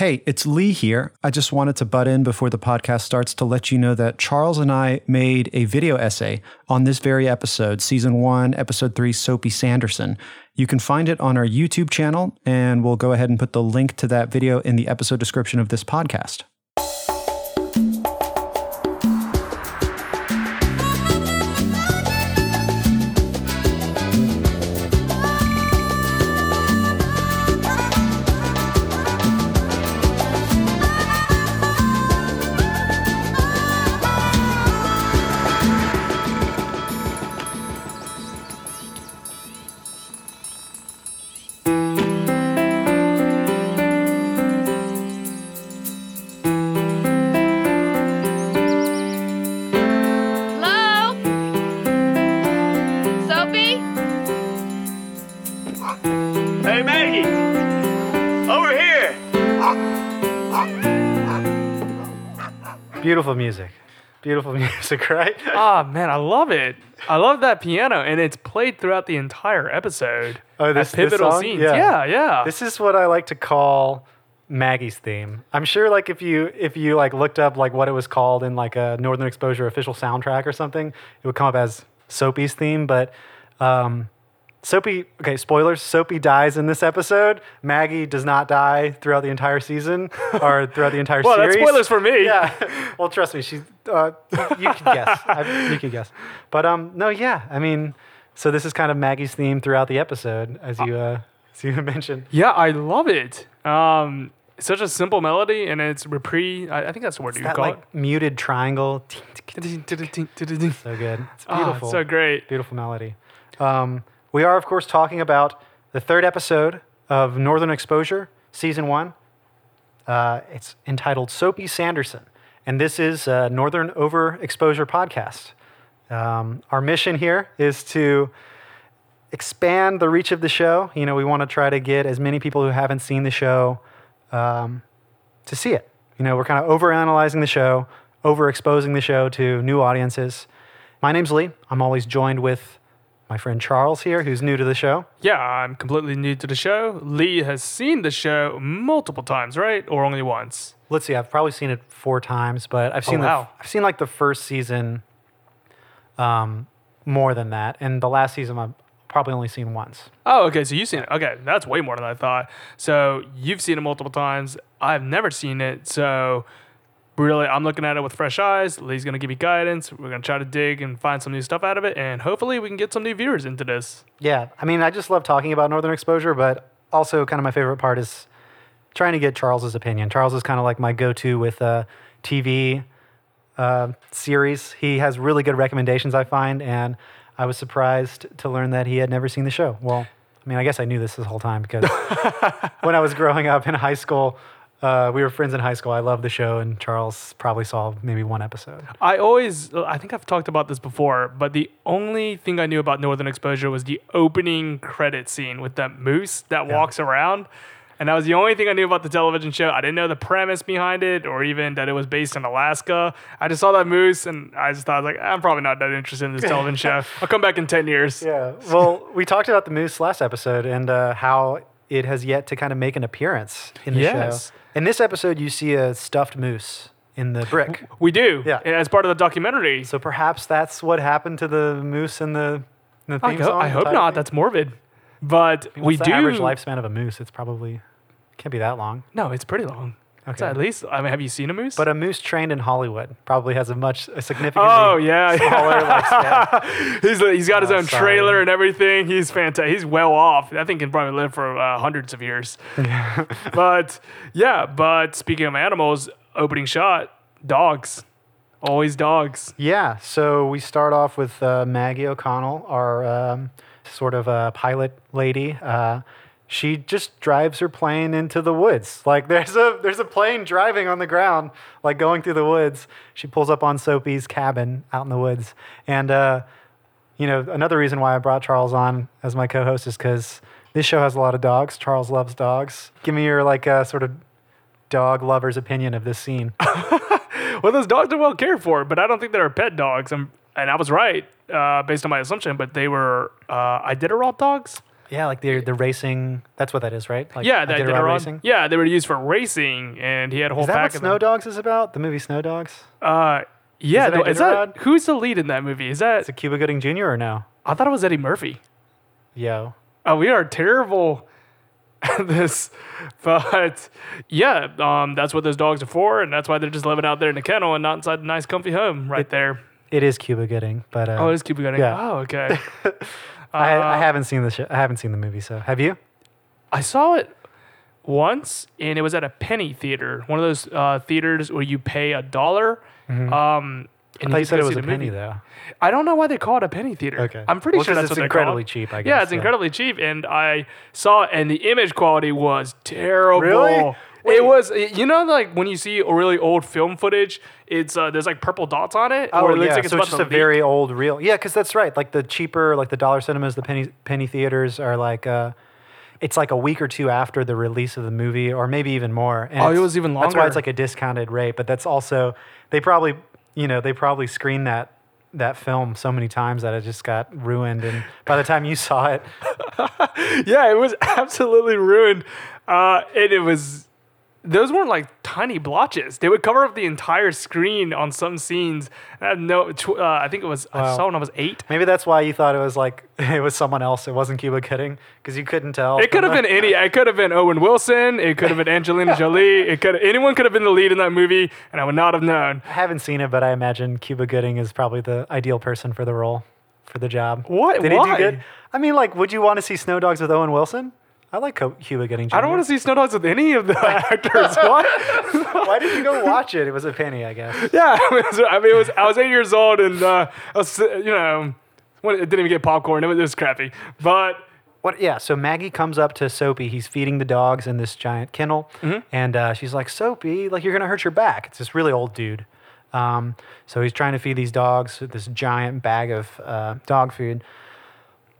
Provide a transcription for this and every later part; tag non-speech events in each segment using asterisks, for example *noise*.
Hey, it's Lee here. I just wanted to butt in before the podcast starts to let you know that Charles and I made a video essay on this very episode, season one, episode three, Soapy Sanderson. You can find it on our YouTube channel, and we'll go ahead and put the link to that video in the episode description of this podcast. Music, right? *laughs* Ah, man, I love it. I love that piano, and it's played throughout the entire episode. Oh, this- this pivotal song? scenes. Yeah. Yeah, yeah. This is what I like to call Maggie's theme. I'm sure like if you if you like looked up like what it was called in like a Northern Exposure official soundtrack or something, it would come up as Soapy's theme, but um Soapy, okay, spoilers. Soapy dies in this episode. Maggie does not die throughout the entire season *laughs* or throughout the entire Well, that's series. spoilers for me. Yeah. *laughs* Well, trust me, she's. Uh, you can guess. I, you could guess. But um, no, yeah. I mean, so this is kind of Maggie's theme throughout the episode, as you uh, *laughs* as you mentioned. yeah, I love it. Um, such a simple melody, and it's reprise. I, I think that's the word you That call like muted triangle. So good. It's beautiful. so great. Beautiful melody. Um, we are, of course, talking about the third episode of Northern Exposure, season one. Uh, it's entitled Soapy Sanderson, and this is a Northern Overexposure podcast. Um, our mission here is to expand the reach of the show. You know, we want to try to get as many people who haven't seen the show um, to see it. You know, we're kind of overanalyzing the show, overexposing the show to new audiences. My name's Lee. I'm always joined with my friend Charles here, who's new to the show. Yeah, I'm completely new to the show. Lee has seen the show multiple times, right? Or only once? Let's see, I've probably seen it four times, but I've seen the, wow. I've seen like the first season um, more than that, and the last season I've probably only seen once. Oh, okay. So you've seen it. Okay, that's way more than I thought. So you've seen it multiple times. I've never seen it. So really, I'm looking at it with fresh eyes. Lee's gonna give me guidance. We're gonna try to dig and find some new stuff out of it, and hopefully, we can get some new viewers into this. Yeah, I mean, I just love talking about Northern Exposure, but also kind of my favorite part is trying to get Charles's opinion. Charles is kind of like my go-to with uh, TV uh, series. He has really good recommendations, I find, and I was surprised to learn that he had never seen the show. Well, I mean, I guess I knew this this whole time because *laughs* when I was growing up in high school, uh, we were friends in high school. I loved the show, and Charles probably saw maybe one episode. I always, I think I've talked about this before, but the only thing I knew about Northern Exposure was the opening credit scene with that moose that walks around. And that was the only thing I knew about the television show. I didn't know the premise behind it or even that it was based in Alaska. I just saw that moose and I just thought, like, I'm probably not that interested in this television *laughs* show. I'll come back in 10 years. Yeah. Well, we talked about the moose last episode and uh, how it has yet to kind of make an appearance in the Yes. show. In this episode, you see a stuffed moose in the brick. We do. Yeah. As part of the documentary. So perhaps that's what happened to the moose in the, in the I, theme song. I hope not. theme? That's morbid. But we the do. average lifespan of a moose. It's probably can't be that long. No, it's pretty long. Okay. at least, I mean, have you seen a moose? But a moose trained in Hollywood probably has a much a significantly Oh yeah, smaller *laughs* lifespan. he's he's got his Oh, own sorry. trailer and everything. He's fantastic. He's well off. I think he can probably live for uh, hundreds of years. *laughs* but yeah, but speaking of animals, opening shot, dogs, always dogs. Yeah, so we start off with uh, Maggie O'Connell, our um, sort of uh, pilot lady. Uh, she just drives her plane into the woods. Like there's a there's a plane driving on the ground, like going through the woods. She pulls up on Soapy's cabin out in the woods, and uh, you know another reason why I brought Charles on as my co-host is because this show has a lot of dogs. Charles loves dogs. Give me your like uh, sort of dog lover's opinion of this scene. *laughs* Well, those dogs are well cared for, but I don't think they're pet dogs. I'm, and I was right uh, based on my assumption, but they were uh, Iditarod dogs. Yeah, like the the racing. That's what that is, right? Like yeah, that Iditarod Iditarod. racing. Yeah, they were used for racing, and he had a whole Is that pack what Snow them. Dogs is about? The movie Snow Dogs. Uh, yeah, Is it is that who's the lead in that movie? Is that Is it Cuba Gooding Jr. or no? I thought it was Eddie Murphy. Yo. Oh, we are terrible *laughs* at this, but yeah, um, that's what those dogs are for, and that's why they're just living out there in the kennel and not inside the nice, comfy home right there. It is Cuba Gooding, but uh, Oh, it's Cuba Gooding. yeah. Oh, okay. *laughs* I, I uh, haven't seen the show. I haven't seen the movie. So have you? I saw it once, and it was at a penny theater, one of those uh, theaters where you pay a dollar. Um, I and thought you said it was a penny though. I don't know why they call it a penny theater. Okay. I'm pretty Well, sure 'cause that's it's what incredibly cheap, I Yeah, guess, it's yeah. incredibly cheap, and I saw it, and the image quality was terrible. Really? Wait. It was, you know, like when you see a really old film footage, it's uh, there's like purple dots on it. Oh or it looks yeah, like it's so it's just a leak. very old reel. Yeah, because that's right. Like the cheaper, like the dollar cinemas, the penny penny theaters are like, uh, it's like a week or two after the release of the movie, or maybe even more. And Oh, it was even longer. That's why it's like a discounted rate. But that's also they probably, you know, they probably screened that that film so many times that it just got ruined. And by the time you saw it, *laughs* yeah, it was *laughs* absolutely ruined. Uh, and it was, those weren't like tiny blotches. They would cover up the entire screen on some scenes. I no, tw- uh, I think it was, I saw when I was eight. maybe that's why you thought it was like *laughs* it was someone else. It wasn't Cuba Gooding because you couldn't tell. It could have been any. It could have been Owen Wilson. It could have been Angelina *laughs* Jolie. It could anyone could have been the lead in that movie, and I would not have known. I haven't seen it, but I imagine Cuba Gooding is probably the ideal person for the role, for the job. What? Did he Why? do good? I mean, like, would you want to see Snow Dogs with Owen Wilson? I like Cuba Gooding. Jr. I don't want to see Snow Dogs with any of the *laughs* actors. What? *laughs* Why did you go watch it? It was a penny, I guess. Yeah, *laughs* it was, I mean, it was. I was eight years old, and uh, I was, you know, it didn't even get popcorn. It was, it was crappy, but. What? Yeah. So Maggie comes up to Soapy. He's feeding the dogs in this giant kennel, Mm-hmm. and uh, she's like, "Soapy, like you're gonna hurt your back." It's this really old dude. Um, so he's trying to feed these dogs this giant bag of uh, dog food.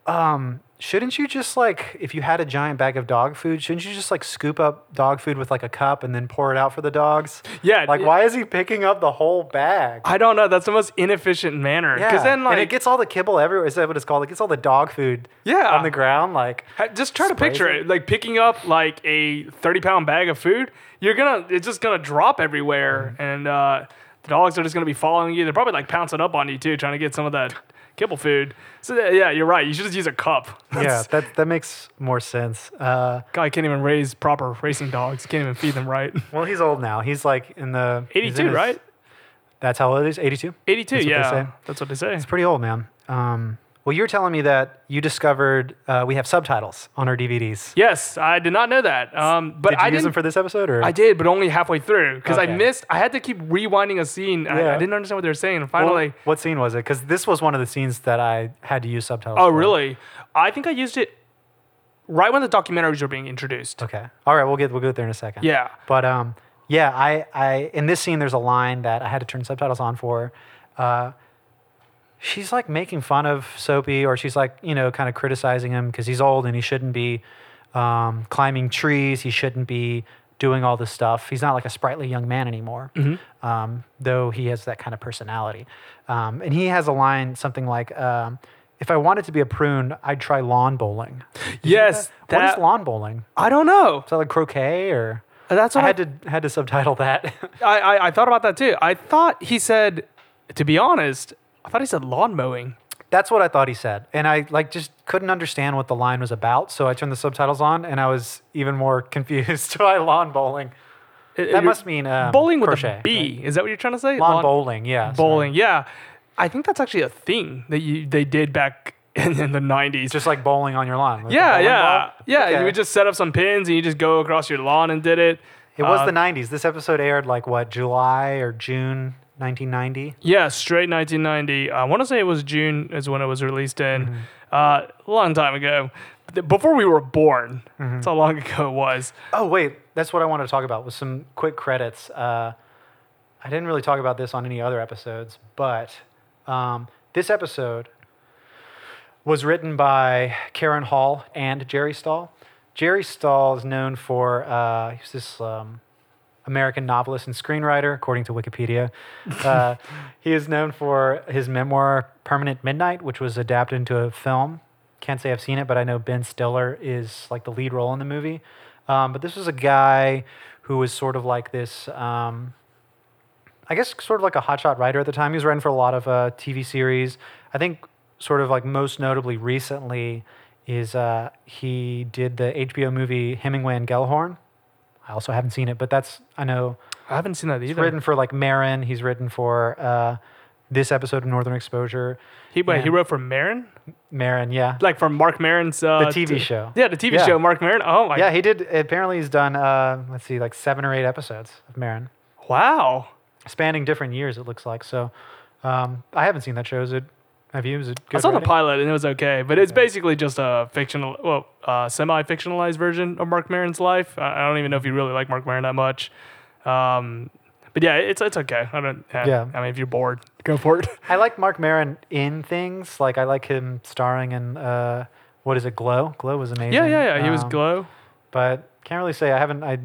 Um, shouldn't you just like, if you had a giant bag of dog food, shouldn't you just like scoop up dog food with like a cup and then pour it out for the dogs? Yeah, Like, it- why is he picking up the whole bag? I don't know. That's the most inefficient manner. Yeah, Because then, like, and it gets all the kibble everywhere. Is that what it's called? It gets all the dog food. Yeah. on the ground. Like, Just try to picture it. it. like picking up like a thirty pound bag of food. You're gonna, it's just gonna drop everywhere, Mm-hmm. and uh, the dogs are just gonna be following you. They're probably like pouncing up on you too, trying to get some of that kibble food. So that- yeah, you're right. You should just use a cup. yeah, that that makes more sense. Uh, guy can't even raise proper racing dogs. Can't even feed them right. *laughs* well, he's old now. He's like in the he's in Eighty-two, his- right? That's how old it is. Eighty-two. Eighty-two. That's what they yeah, say. that's what they say. It's pretty old, man. Um, well, you're telling me that you discovered uh, we have subtitles on our DVDs. Yes, I did not know that. Um, but Did you I use didn't. them for this episode, or I did, but only halfway through because I missed. I had to keep rewinding a scene. I, Yeah. I didn't understand what they were saying. And Well, finally, what scene was it? Because this was one of the scenes that I had to use subtitles. oh for. really? I think I used it right when the documentaries were being introduced. Okay. All right, we'll get we'll get there in a second. Yeah. But um, yeah, I I in this scene there's a line that I had to turn subtitles on for. Uh, she's like making fun of Soapy, or she's like you know kind of criticizing him because he's old and he shouldn't be um, climbing trees. He shouldn't be doing all this stuff. He's not like a sprightly young man anymore. Um, though he has that kind of personality. Um, and he has a line something like. Um, if I wanted to be a prune, I'd try lawn bowling. Did you hear Yes, that? What is lawn bowling? I don't know. Is that like croquet or? That's I what I, had to had to subtitle that. *laughs* I, I I thought about that too. I thought he said, to be honest, I thought he said lawn mowing. That's what I thought he said, and I like just couldn't understand what the line was about. So I turned the subtitles on, and I was even more *laughs* confused. *laughs* Why lawn bowling? That must mean um, bowling with crochet, a B. right? Is that what you're trying to say? Lawn, bowling, yeah. sorry. Bowling. Yeah. I think that's actually a thing that you they did back *laughs* in, in the 90s. Just like bowling on your lawn. like yeah, yeah, ball? yeah. Okay. You would just set up some pins and you just go across your lawn and did it. It was Uh, the '90s. This episode aired like what July or June 1990. Yeah, straight 1990. I want to say it was June is when it was released in. Mm-hmm. Uh, a long time ago, before we were born. Mm-hmm. That's how long ago it was. Oh wait, that's what I wanted to talk about with some quick credits. Uh, I didn't really talk about this on any other episodes, but um, this episode was written by Karen Hall and Jerry Stahl. Jerry Stahl is known for uh, he's this um, American novelist and screenwriter, according to Wikipedia. Uh, *laughs* he is known for his memoir *Permanent Midnight*, which was adapted into a film can't say I've seen it, but I know Ben Stiller is like the lead role in the movie. Um, but this was a guy who was sort of like this. Um, I guess sort of like a hotshot writer at the time. He was writing for a lot of uh, TV series. I think sort of like most notably recently is uh, he did the HBO movie Hemingway and Gellhorn. I also haven't seen it, but that's I know I haven't seen that he's either. written for like Maron. He's written for uh, this episode of Northern Exposure. he, wait, he wrote for Maron? Maron, yeah, Like for Mark Maron's uh, The TV t- show. Yeah, the TV Yeah. show, Mark Maron. Oh my yeah. He did. Apparently, he's done. Uh, let's see, like seven or eight episodes of Maron, wow. spanning different years. It looks like. So, um, I haven't seen that show. Is it? Have you? Is it good? I saw the pilot and it was okay, but it's basically just a fictional, well, uh, semi-fictionalized version of Mark Maron's life. I, I don't even know if you really like Mark Maron that much. Um, but yeah, it's it's okay. I don't. eh, Yeah. I mean, if you're bored, *laughs* go for it. I like Mark Maron in things. Like I like him starring in uh, what is it? Glow. Glow was amazing. yeah, yeah, yeah. He was Um, glow. But can't really say I haven't. I,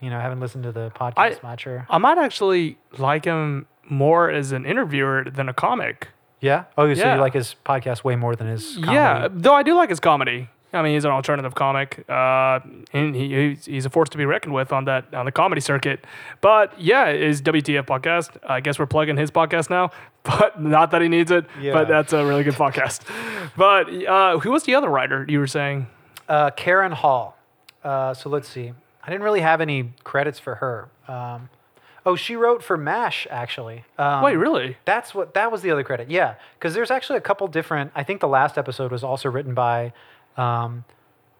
you know, I haven't listened to the podcast much. Or I might actually like him more as an interviewer than a comic. Yeah. Oh, so Yeah. you like his podcast way more than his. Comedy. Yeah, though I do like his comedy. I mean, he's an alternative comic, uh, and he, he's, he's a force to be reckoned with on that on the comedy circuit. But yeah, his WTF podcast. I guess we're plugging his podcast now, *laughs* but not that he needs it. Yeah. But that's a really good podcast. but uh, who was the other writer you were saying? Uh, Karen Hall. Uh, so let's see. I didn't really have any credits for her. Um, oh, she wrote for MASH actually. Um, Wait, really? That's what that was the other credit. Yeah, because there's actually a couple different. I think the last episode was also written by, um,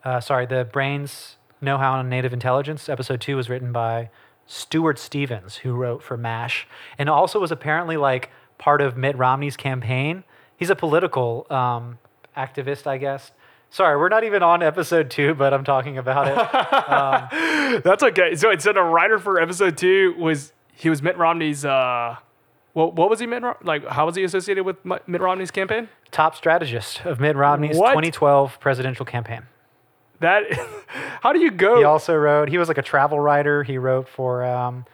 uh, sorry, the Brains Know How on Native Intelligence. Episode two was written by Stuart Stevens, who wrote for MASH, and also was apparently like part of Mitt Romney's campaign. He's a political um, activist, I guess. Sorry, we're not even on episode two, but I'm talking about it. *laughs* That's okay. So it said a writer for episode two was he was Mitt Romney's. Uh, what what was he Mitt like? How was he associated with Mi- Mitt Romney's campaign? Top strategist of Mitt Romney's What? 2012 presidential campaign. That *laughs* how do you go? He also wrote. He was like a travel writer. He wrote for um,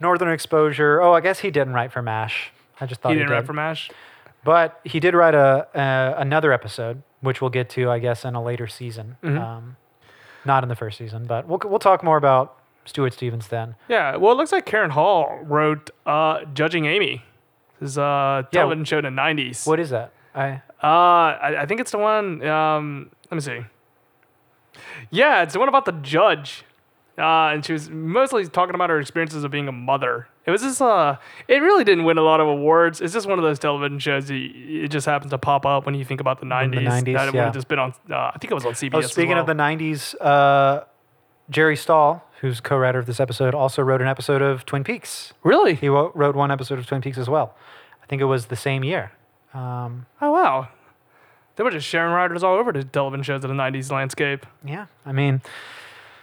Northern Exposure. Oh, I guess he didn't write for Mash. I just thought he he, didn't did. write for Mash. but he did write a, a another episode, which we'll get to, I guess, in a later season. Mm-hmm. Um, not in the first season, but we'll we'll talk more about Stuart Stevens then. Yeah, well, it looks like Karen Hall wrote uh, "Judging Amy." This is a Yeah. television show in the '90s. What is that? I Uh, I, I think it's the one. Um, let me see. Yeah, it's the one about the judge, uh, and she was mostly talking about her experiences of being a mother. It was just uh, it really didn't win a lot of awards. It's just one of those television shows. That y- it just happens to pop up when you think about the '90s. The 90s, that it would have just been on. Uh, I think it was on CBS. oh, speaking well. of the '90s, uh, Jerry Stahl, who's co-writer of this episode, also wrote an episode of Twin Peaks. really? He wrote one episode of Twin Peaks as well. I think it was the same year. Um, Oh wow. They were just sharing writers all over the television shows of the '90s landscape. yeah, I mean,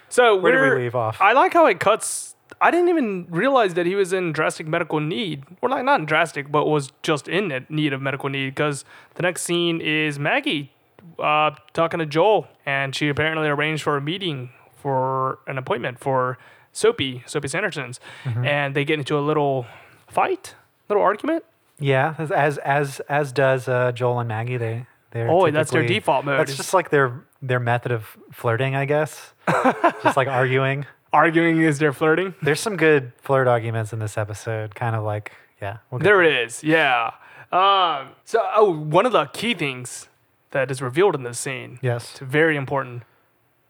So Where do we leave off? I like how it cuts. I didn't even realize that he was in drastic medical need. Well, like not drastic, but was just in it- need of medical need. Because the next scene is Maggie uh, talking to Joel, and she apparently arranged for a meeting for an appointment for Soapy, Soapy Sanderson's, Mm-hmm. and they get into a little fight, little argument. yeah, as as as, as does uh, Joel and Maggie. They they're Oh, that's their default mode That's just like their their method of flirting, I guess. *laughs* just like arguing. Arguing is they're flirting. There's some good flirt arguments in this episode. Kind of like yeah. We'll There it is. Yeah. Um, so, oh, one of the key things that is revealed in this scene. Yes. It's very important.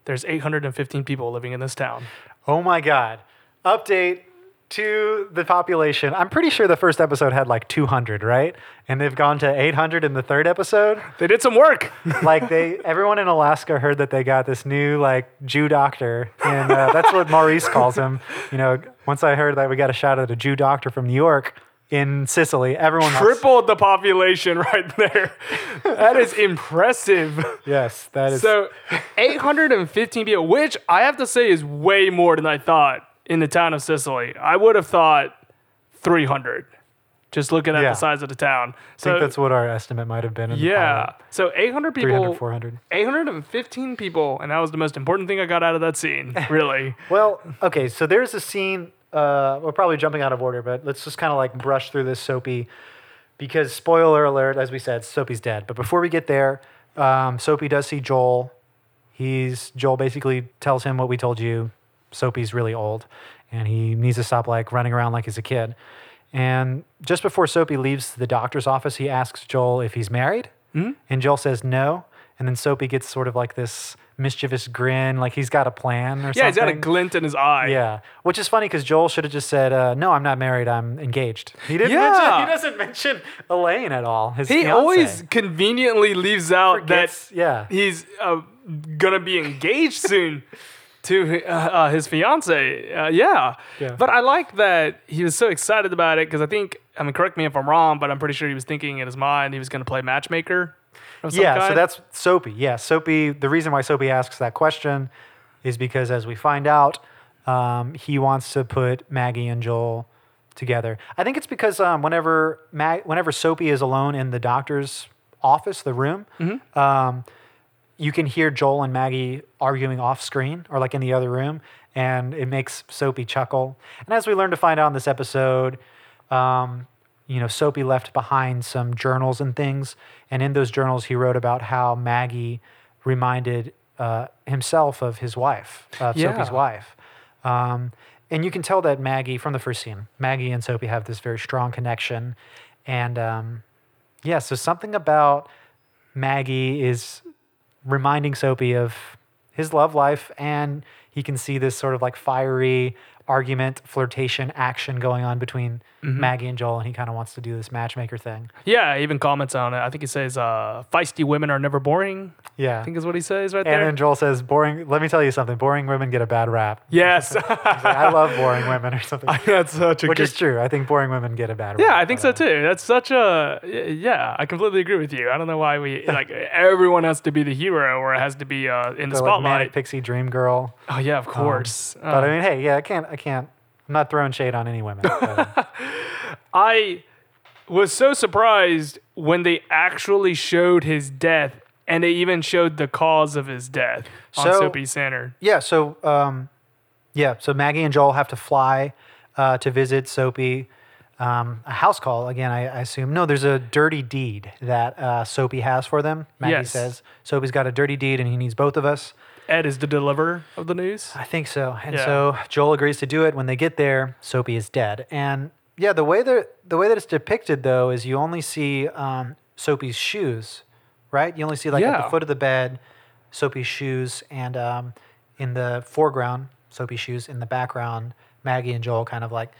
There's 815 people living in this town. Oh my God. Update to the population. I'm pretty sure the first episode had like 200, right? And they've gone to 800 in the third episode. They did some work. *laughs* like they, everyone in Alaska heard that they got this new like Jew doctor, and uh, that's what Maurice calls him. You know, once I heard that we got a shot at a Jew doctor from New York in Cicely, everyone Tripled the population *laughs* right there. That is impressive. Yes, that is. So, 815 people, which I have to say is way more than I thought in the town of Cicely. I would have thought 300, just looking at Yeah. the size of the town. I think that's what our estimate might have been. In yeah. So 800 pilot. 300, people, 400. 815 people, and that was the most important thing I got out of that scene, really. *laughs* Well, okay, so there's a scene. Uh, we're probably jumping out of order, but let's just kind of like brush through this Soapy, because spoiler alert, as we said, Soapy's dead. But before we get there, um, Soapy does see Joel. He's Joel basically tells him what we told you. Soapy's really old, and he needs to stop like running around like he's a kid. And just before Soapy leaves the doctor's office, he asks Joel if he's married, and Joel says no. And then Soapy gets sort of like this mischievous grin, like he's got a plan or something. Yeah, he's got a glint in his eye. Yeah, which is funny because Joel should have just said, uh, "No, I'm not married. I'm engaged." He didn't. Yeah. Mention, he doesn't mention Elaine at all. His He fiancée. always conveniently leaves out Forgets- that yeah. he's uh, gonna be engaged soon *laughs* to uh, uh, his fiance. Uh, yeah. Yeah. but I like that he was so excited about it because I think I mean, correct me if I'm wrong, but I'm pretty sure he was thinking in his mind he was gonna play matchmaker. Yeah, so that's Soapy. Yeah, Soapy. The reason why Soapy asks that question is because, as we find out, um, he wants to put Maggie and Joel together. I think it's because um, whenever Mag- whenever Soapy is alone in the doctor's office, the room, Mm-hmm. um, you can hear Joel and Maggie arguing off screen or like in the other room, and it makes Soapy chuckle. And as we learn to find out in this episode, um, you know, Soapy left behind some journals and things, and in those journals he wrote about how Maggie reminded uh, himself of his wife, of Yeah. Soapy's wife. Um, and you can tell that Maggie from the first scene, Maggie and Soapy have this very strong connection, and um, yeah, so something about Maggie is reminding Soapy of his love life, and he can see this sort of like fiery argument, flirtation, action going on between Mm-hmm. Maggie and Joel, and he kind of wants to do this matchmaker thing. yeah, he even comments on it. I think he says, uh, "Feisty women are never boring." Yeah. I think is what he says right and there. And then Joel says, "Boring." Let me tell you something. Boring women get a bad rap. *laughs* yes, like, I love boring women or something, *laughs* that's such a which good is true. I think boring women get a bad rap. Yeah, I think so uh, too. That's such a yeah. I completely agree with you. I don't know why we *laughs* like everyone has to be the hero or it has to be uh, in the the, like, manic pixie dream girl. oh yeah, of course. But Uh, I mean, hey, yeah, I can't. I can't. I'm not throwing shade on any women. but- *laughs* I was so surprised when they actually showed his death, and they even showed the cause of his death on So- Soapy Center. Yeah. So, um, yeah. So Maggie and Joel have to fly uh, to visit Soapy. Um, a house call again. I, I assume no. There's a dirty deed that uh, Soapy has for them. Maggie Yes. says Soapy's got a dirty deed and he needs both of us. Ed is the deliverer of the news. I think so. And Yeah. so Joel agrees to do it. When they get there, Soapy is dead. And yeah, the way that the way that it's depicted though is you only see um, Soapy's shoes, right? You only see like at the foot of the bed, Soapy's shoes, and um, in the foreground, Soapy's shoes. In the background, Maggie and Joel kind of like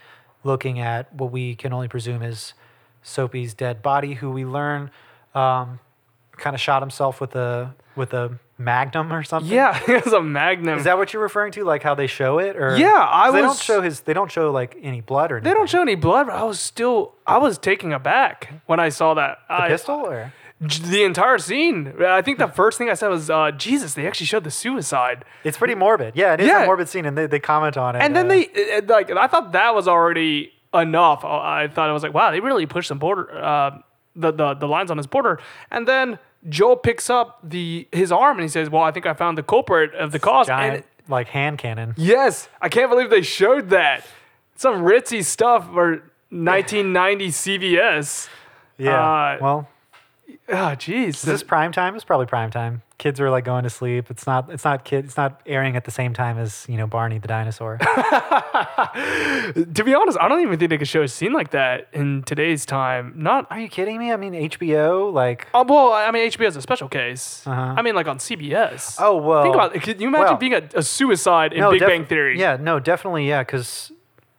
looking at what we can only presume is Soapy's dead body, who we learn um, kind of shot himself with a with a magnum or something. Yeah, *laughs* it was a magnum. Is that what you're referring to? Like how they show it, or Yeah, I 'Cause They don't show his. They don't show like any blood or. Anything. they don't show any blood, but I was still I was taken aback when I saw that. the I, pistol, or the entire scene. I think the first thing I said was, uh, "Jesus!" They actually showed the suicide, it's pretty morbid. Yeah, it is Yeah. a morbid scene, and they, they comment on it. and then uh, they uh, like. I thought that was already enough. I I thought it was like, "Wow, they really pushed some border uh, the, the the lines on his border." And then Joel picks up the his arm and he says, "Well, I think I found the culprit of the cause." And like hand cannon. yes, I can't believe they showed that. Some ritzy stuff for 1990 CBS. Yeah. Uh, well, Oh, jeez. is this prime time? It's probably prime time. Kids are like going to sleep. It's not. It's not kid. It's not airing at the same time as you know Barney the dinosaur. *laughs* To be honest, I don't even think they could show a scene like that in today's time. Not. Are you kidding me? I mean HBO. Like Oh, well, I mean, HBO is a special case. Uh-huh. I mean, like on CBS. Oh, well, Think about it. Can you imagine well. being a, a suicide in Big def- Bang Theory? Yeah, no, definitely, yeah, because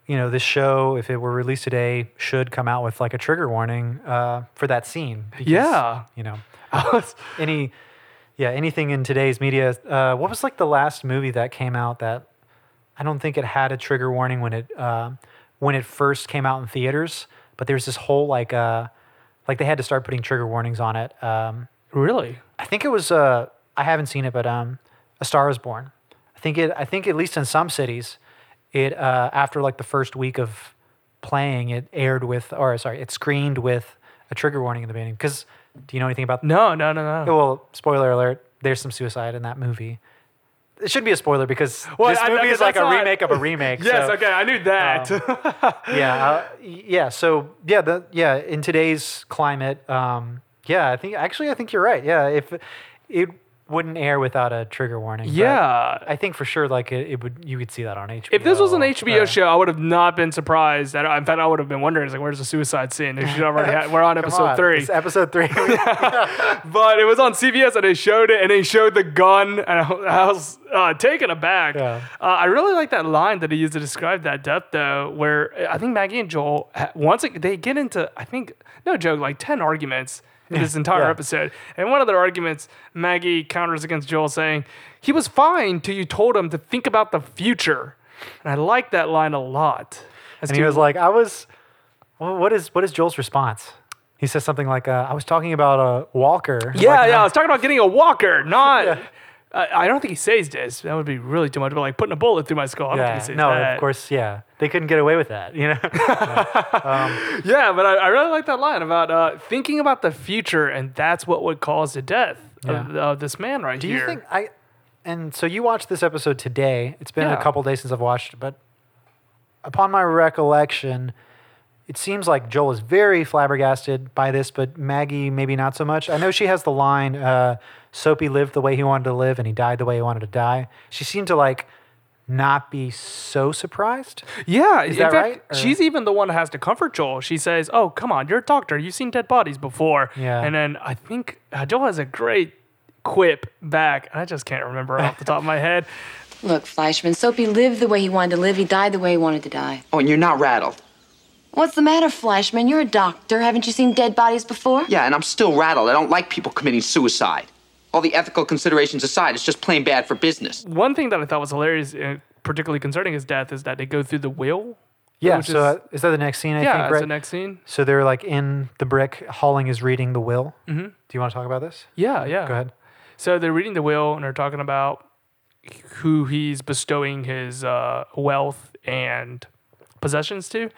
you know this show, if it were released today, should come out with like a trigger warning uh, for that scene. because, Yeah. you know, *laughs* any, yeah, anything in today's media. Uh, what was like the last movie that came out that I don't think it had a trigger warning when it uh, when it first came out in theaters, but there's this whole like uh, like they had to start putting trigger warnings on it. Um, really? I think it was uh I haven't seen it, but um A Star is Born. I think it I think at least in some cities, it uh after like the first week of playing, it aired with or sorry, it screened with a trigger warning in the beginning. Because do you know anything about No, no, no, no. well, spoiler alert, there's some suicide in that movie. It should be a spoiler because Well, this I- movie I- is like a not- remake of a remake. *laughs* yes, so- okay, I knew that. *laughs* yeah, uh, yeah. So yeah, the yeah in today's climate, um, Yeah, I think actually I think you're right. Yeah, if it wouldn't air without a trigger warning. Yeah. I think for sure like it, it would you could see that on HBO. If this was an HBO Uh, show, I would have not been surprised. I In fact, I would have been wondering, like, where's the suicide scene? They should already we're on *laughs* episode on, three. It's episode three. *laughs* But it was on CBS and they showed it and they showed the gun and I, was uh, taken aback. Yeah. Uh, I really like that line that he used to describe that death though, where I think Maggie and Joel, once they get into, I think, no joke, like 10 arguments in *laughs* this entire Yeah. episode. And one of their arguments, Maggie counters against Joel saying, he was fine till you told him to think about the future. And I like that line a lot. As and he was like, I was. Well, what is what is Joel's response? He says something like, uh, "I was talking about a walker." Yeah, Like, yeah. I *laughs* was talking about getting a walker, not. Yeah. I I don't think he says this. That would be really too much. But like putting a bullet through my skull. I don't think he says no, that. of course, yeah. They couldn't get away with that, you know. *laughs* Yeah, but I, I really like that line about uh, thinking about the future, and that's what would cause the death of, of this man right here. Do here. you think I? And so you watched this episode today. It's been Yeah. a couple days since I've watched it, but upon my recollection, it seems like Joel is very flabbergasted by this, but Maggie maybe not so much. I know she has the line, uh, "Soapy lived the way he wanted to live, and he died the way he wanted to die." She seemed to like not be so surprised. Yeah, in that fact, right, or- she's even the one that has to comfort Joel. She says, "Oh, come on, you're a doctor. You've seen dead bodies before." Yeah. And then I think uh, Joel has a great quip back. I just can't remember off the top of my head. *laughs* Look, Fleischman, Soapy lived the way he wanted to live. He died the way he wanted to die. Oh, and you're not rattled. What's the matter, Fleischman? You're a doctor. Haven't you seen dead bodies before? Yeah, and I'm still rattled. I don't like people committing suicide. All the ethical considerations aside, it's just plain bad for business. One thing that I thought was hilarious, uh, particularly concerning his death, is that they go through the will. Yeah. Which So is- uh, is that the next scene? I yeah, think that's right. the next scene. So they're like in the brick. Holling is reading the will. Mm-hmm. Do you want to talk about this? Yeah, yeah. Go ahead. So they're reading the will and they're talking about who he's bestowing his uh, wealth and possessions to.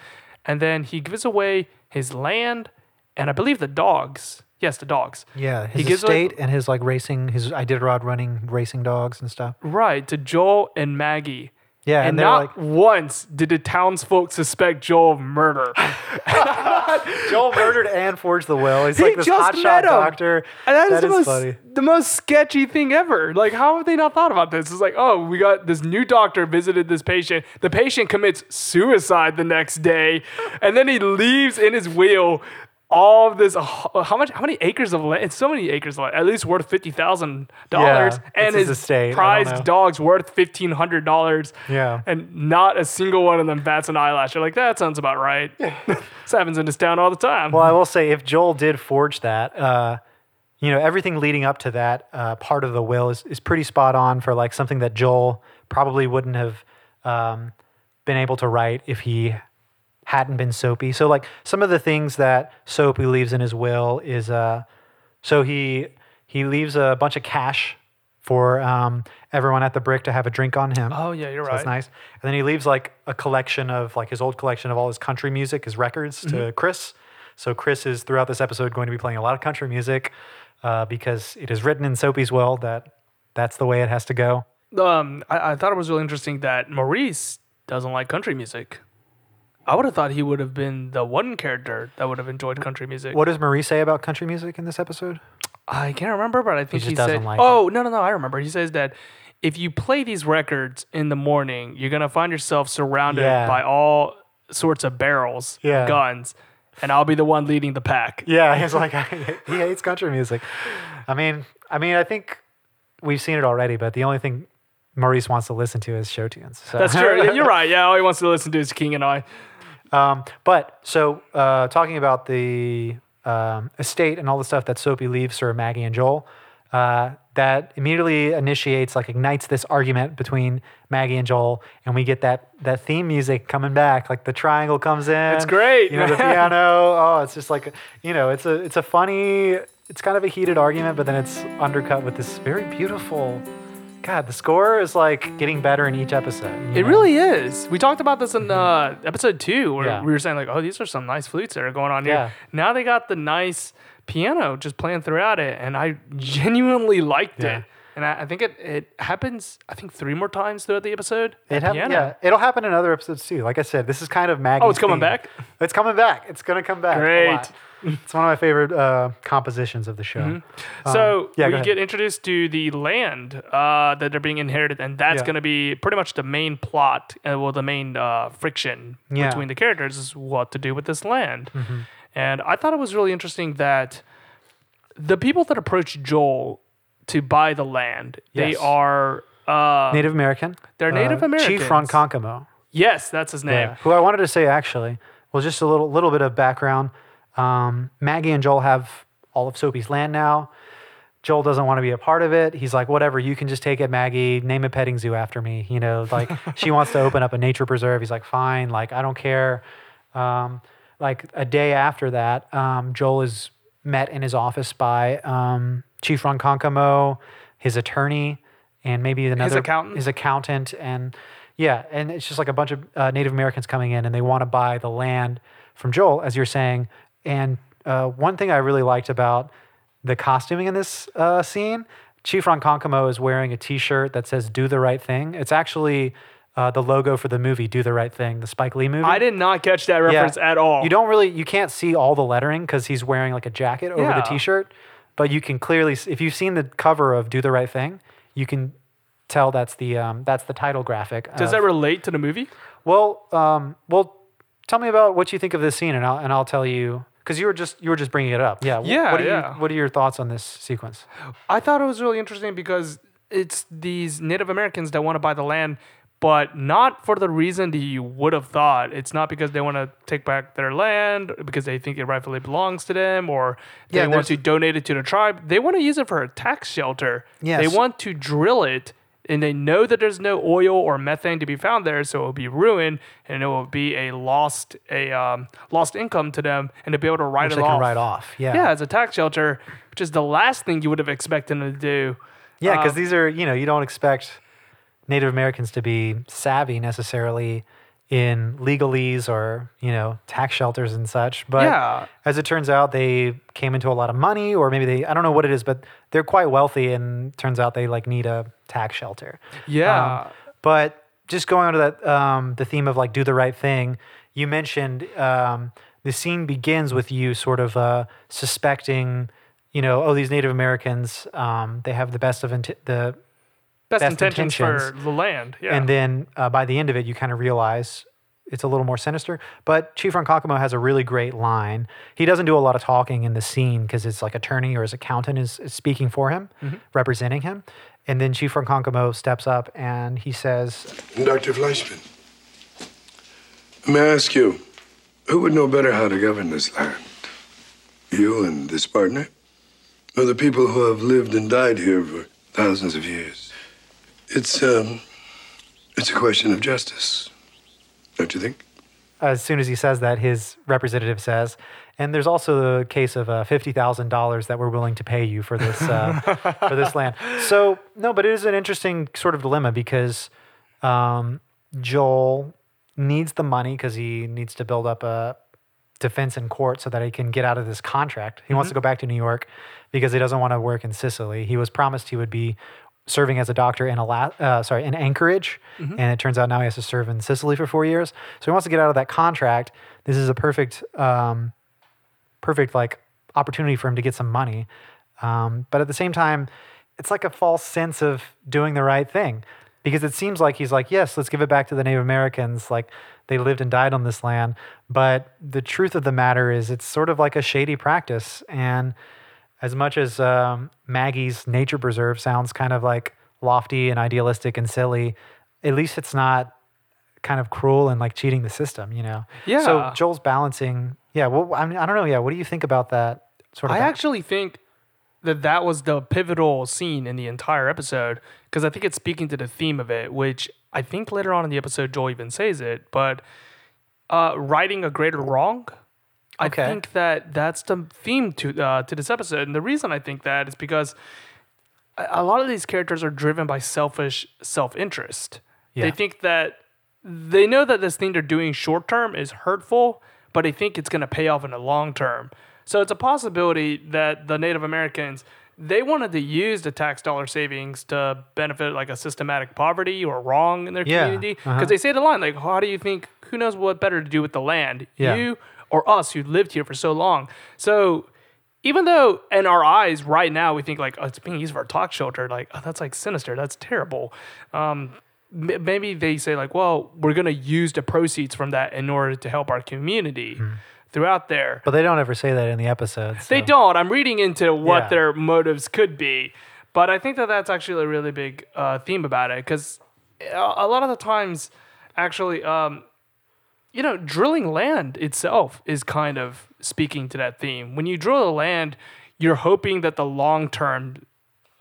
And then he gives away his land and I believe the dogs. Yes, the dogs. Yeah, He his gives away- estate and his like racing, his Iditarod running racing dogs and stuff. Right, to Joel and Maggie. Yeah, And, and not like- once did the townsfolk suspect Joel of murder. *laughs* Joel murdered and forged the will. He's He like this hotshot doctor. And that is the is most funny. the most sketchy thing ever. Like, how have they not thought about this? It's like, oh, we got this new doctor visited this patient. The patient commits suicide the next day, and then he leaves in his will all of this. How much? How many acres of land? It's so many acres of land. At least worth fifty thousand dollars, Yeah, and his his, estate. Prized dog's worth fifteen hundred dollars. Yeah. and not a single one of them bats an eyelash. You're like, that sounds about right. this *laughs* happens in this town all the time. Well, I will say, if Joel did forge that, uh, you know, everything leading up to that uh, part of the will is, is pretty spot on for like something that Joel probably wouldn't have um, been able to write if he hadn't been Soapy. So like some of the things that Soapy leaves in his will is uh, so he he leaves a bunch of cash for um, everyone at the brick to have a drink on him. oh yeah, you're So right. that's nice. And then he leaves like a collection of like his old collection of all his country music, his records Mm-hmm. to Chris. So Chris is throughout this episode going to be playing a lot of country music uh, because it is written in Soapy's will that that's the way it has to go. um, I, I thought it was really interesting that Maurice doesn't like country music. I would have thought he would have been the one character that would have enjoyed country music. What does Marie say about country music in this episode? I can't remember, but I think just he, doesn't said, like "Oh no, no, no! I remember." He says that if you play these records in the morning, you're gonna find yourself surrounded Yeah. by all sorts of barrels, Yeah. guns, and I'll be the one leading the pack. Yeah, he's like *laughs* he hates country music. I mean, I mean, I think we've seen it already, but the only thing Maurice wants to listen to is show tunes. So. That's true. *laughs* You're right. Yeah, all he wants to listen to is King and I. Um, but so uh, talking about the um, estate and all the stuff that Soapy leaves for Maggie and Joel, uh, that immediately initiates like ignites this argument between Maggie and Joel, and we get that that theme music coming back. Like the triangle comes in. It's great, You know the piano. *laughs* Oh, it's just like you know, it's a it's a funny. It's kind of a heated argument, but then it's undercut with this very beautiful. God, the score is like getting better in each episode. It know? really is. We talked about this in uh, episode two, where Yeah. we were saying like, "Oh, these are some nice flutes that are going on here." Yeah. Now they got the nice piano just playing throughout it, and I genuinely liked Yeah. it. and I, I think it, it happens. I think three more times throughout the episode. It at hap- yeah, it'll happen in other episodes too. Like I said, this is kind of Maggie. Oh, it's coming back? It's coming back. It's gonna come back. Great. It's one of my favorite uh, compositions of the show. So Um, yeah, we get introduced to the land uh, that they're being inherited, and that's Yeah. going to be pretty much the main plot. Uh, well, the main uh, friction Yeah. Mm-hmm. between the characters is what to do with this land. And I thought it was really interesting that the people that approach Joel to buy the land, they are uh, Native American. They're Native American. Chief. Ronkonkoma. yes, that's his name. Yeah. Who I wanted to say actually, well, just a little little bit of background. Um, Maggie and Joel have all of Soapy's land now. Joel doesn't want to be a part of it. He's like, whatever, you can just take it, Maggie. Name a petting zoo after me. You know, like *laughs* she wants to open up a nature preserve. He's like, fine, like I don't care. Um, like a day after that, um, Joel is met in his office by um, Chief Ronkonkoma, his attorney, and maybe another his accountant? his accountant, and yeah, and it's just like a bunch of uh, Native Americans coming in, and they want to buy the land from Joel, as you're saying. And uh, one thing I really liked about the costuming in this uh, scene, Chief Ronkonkoma is wearing a T-shirt that says "Do the Right Thing." It's actually uh, the logo for the movie "Do the Right Thing," the Spike Lee movie. I did not catch that reference at all. You don't really, you can't see all the lettering because he's wearing like a jacket over Yeah. the T-shirt, but you can clearly, if you've seen the cover of "Do the Right Thing," you can tell that's the um, that's the title graphic. Does of- that relate to the movie? well, um, well, tell me about what you think of this scene, and I'll and I'll tell you because you were just you were just bringing it up. Yeah. Yeah, What are yeah. You, what are your thoughts on this sequence? I thought it was really interesting because it's these Native Americans that want to buy the land, but not for the reason that you would have thought. It's not because they want to take back their land because they think it rightfully belongs to them or they Yeah, want to donate it to the tribe. They want to use it for a tax shelter. Yes. They want to drill it and they know that there's no oil or methane to be found there, so it will be ruined and it will be a lost a um, lost income to them and to be able to write Which it they off. can write off. Yeah. Yeah, as a tax shelter, which is the last thing you would have expected them to do. Yeah, because Um, these are, you know, you don't expect Native Americans to be savvy necessarily in legalese or, you know, tax shelters and such. But Yeah. as it turns out, they came into a lot of money or maybe they, I don't know what it is, but they're quite wealthy and turns out they like need a tax shelter. Yeah. Um, but just going on to that, um, the theme of like do the right thing, you mentioned um, the scene begins with you sort of uh, suspecting, you know, oh, these Native Americans, um, they have the best of inti- the, best, best intentions, for the land. Yeah. and then uh, by the end of it, you kind of realize it's a little more sinister. But Chief Ronkonkoma has a really great line. He doesn't do a lot of talking in the scene because it's like attorney or his accountant is, is speaking for him, representing him. And then Chief Ronkonkoma steps up and he says, Dr. Fleischman, may I ask you, who would know better how to govern this land? You and this partner? Or the people who have lived and died here for thousands of years? It's, um, it's a question of justice, don't you think? as soon as he says that, his representative says, and there's also the case of uh, fifty thousand dollars that we're willing to pay you for this uh, *laughs* for this land. So no, but it is an interesting sort of dilemma because um, Joel needs the money because he needs to build up a defense in court so that he can get out of this contract. He wants to go back to New York because he doesn't want to work in Cicely. He was promised he would be serving as a doctor in Ala- uh, sorry in Anchorage, and it turns out now he has to serve in Cicely for four years. So he wants to get out of that contract. This is a perfect, um, perfect like opportunity for him to get some money. Um, but at the same time, it's like a false sense of doing the right thing because it seems like he's like, yes, let's give it back to the Native Americans. Like they lived and died on this land. But the truth of the matter is, it's sort of like a shady practice. And as much as um, Maggie's nature preserve sounds kind of like lofty and idealistic and silly, at least it's not kind of cruel and like cheating the system, you know? Yeah. So Joel's balancing. Yeah. Well, I mean, I don't know. Yeah. What do you think about that sort of? I ba- actually think that that was the pivotal scene in the entire episode because I think it's speaking to the theme of it, which I think later on in the episode Joel even says it, but uh, righting a greater wrong. I Okay. think that that's the theme to uh, to this episode, and the reason I think that is because a lot of these characters are driven by selfish self interest. They think that they know that this thing they're doing short term is hurtful, but they think it's going to pay off in the long term. So it's a possibility that the Native Americans they wanted to use the tax dollar savings to benefit like a systematic poverty or wrong in their Yeah, community. Because uh-huh. they say the line like, "How do you think? Who knows what better to do with the land? Yeah. You or us who lived here for so long?" So even though in our eyes right now we think like oh, it's being used for a tax shelter like oh, that's like sinister that's terrible um, m- maybe they say like well we're going to use the proceeds from that in order to help our community throughout there But they don't ever say that in the episodes. they don't i'm reading into what Yeah. their motives could be but i think that that's actually a really big uh, theme about it because a a lot of the times actually um, you know, drilling land itself is kind of speaking to that theme. When you drill the land, you're hoping that the long term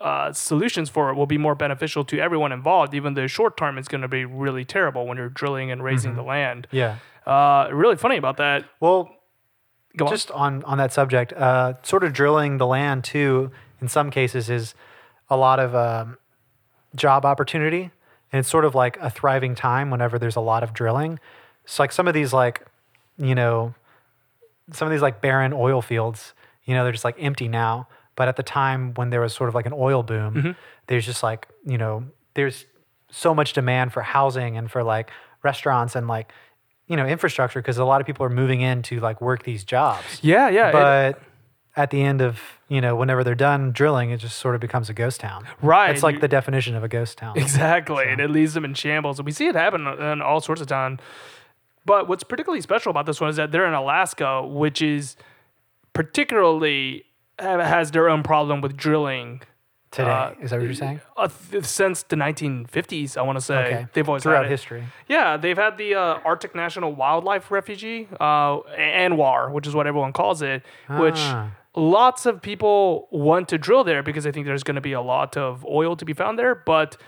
uh, solutions for it will be more beneficial to everyone involved, even though short term is going to be really terrible when you're drilling and raising the land. Yeah. Uh, really funny about that. Well, Go on. just on on that subject, uh, sort of drilling the land too. In some cases, is a lot of um, job opportunity, and it's sort of like a thriving time whenever there's a lot of drilling. So like some of these like, you know, some of these like barren oil fields, you know, they're just like empty now. But at the time when there was sort of like an oil boom, Mm-hmm. there's just like, you know, there's so much demand for housing and for like restaurants and like, you know, infrastructure because a lot of people are moving in to like work these jobs. yeah, yeah. it- But at the end of, you know, whenever they're done drilling, it just sort of becomes a ghost town. Right, It's like you- the definition of a ghost town. Exactly, and it leaves them in shambles. And we see it happen in all sorts of time. But what's particularly special about this one is that they're in Alaska, which is particularly has their own problem with drilling. Today. uh, Is that what you're saying? Uh, th- since the 1950s, I want to say Okay. they've always Throughout had it. history. Yeah, they've had the uh, Arctic National Wildlife Refugee, uh, ANWR, which is what everyone calls it, which Ah. lots of people want to drill there because they think there's going to be a lot of oil to be found there, but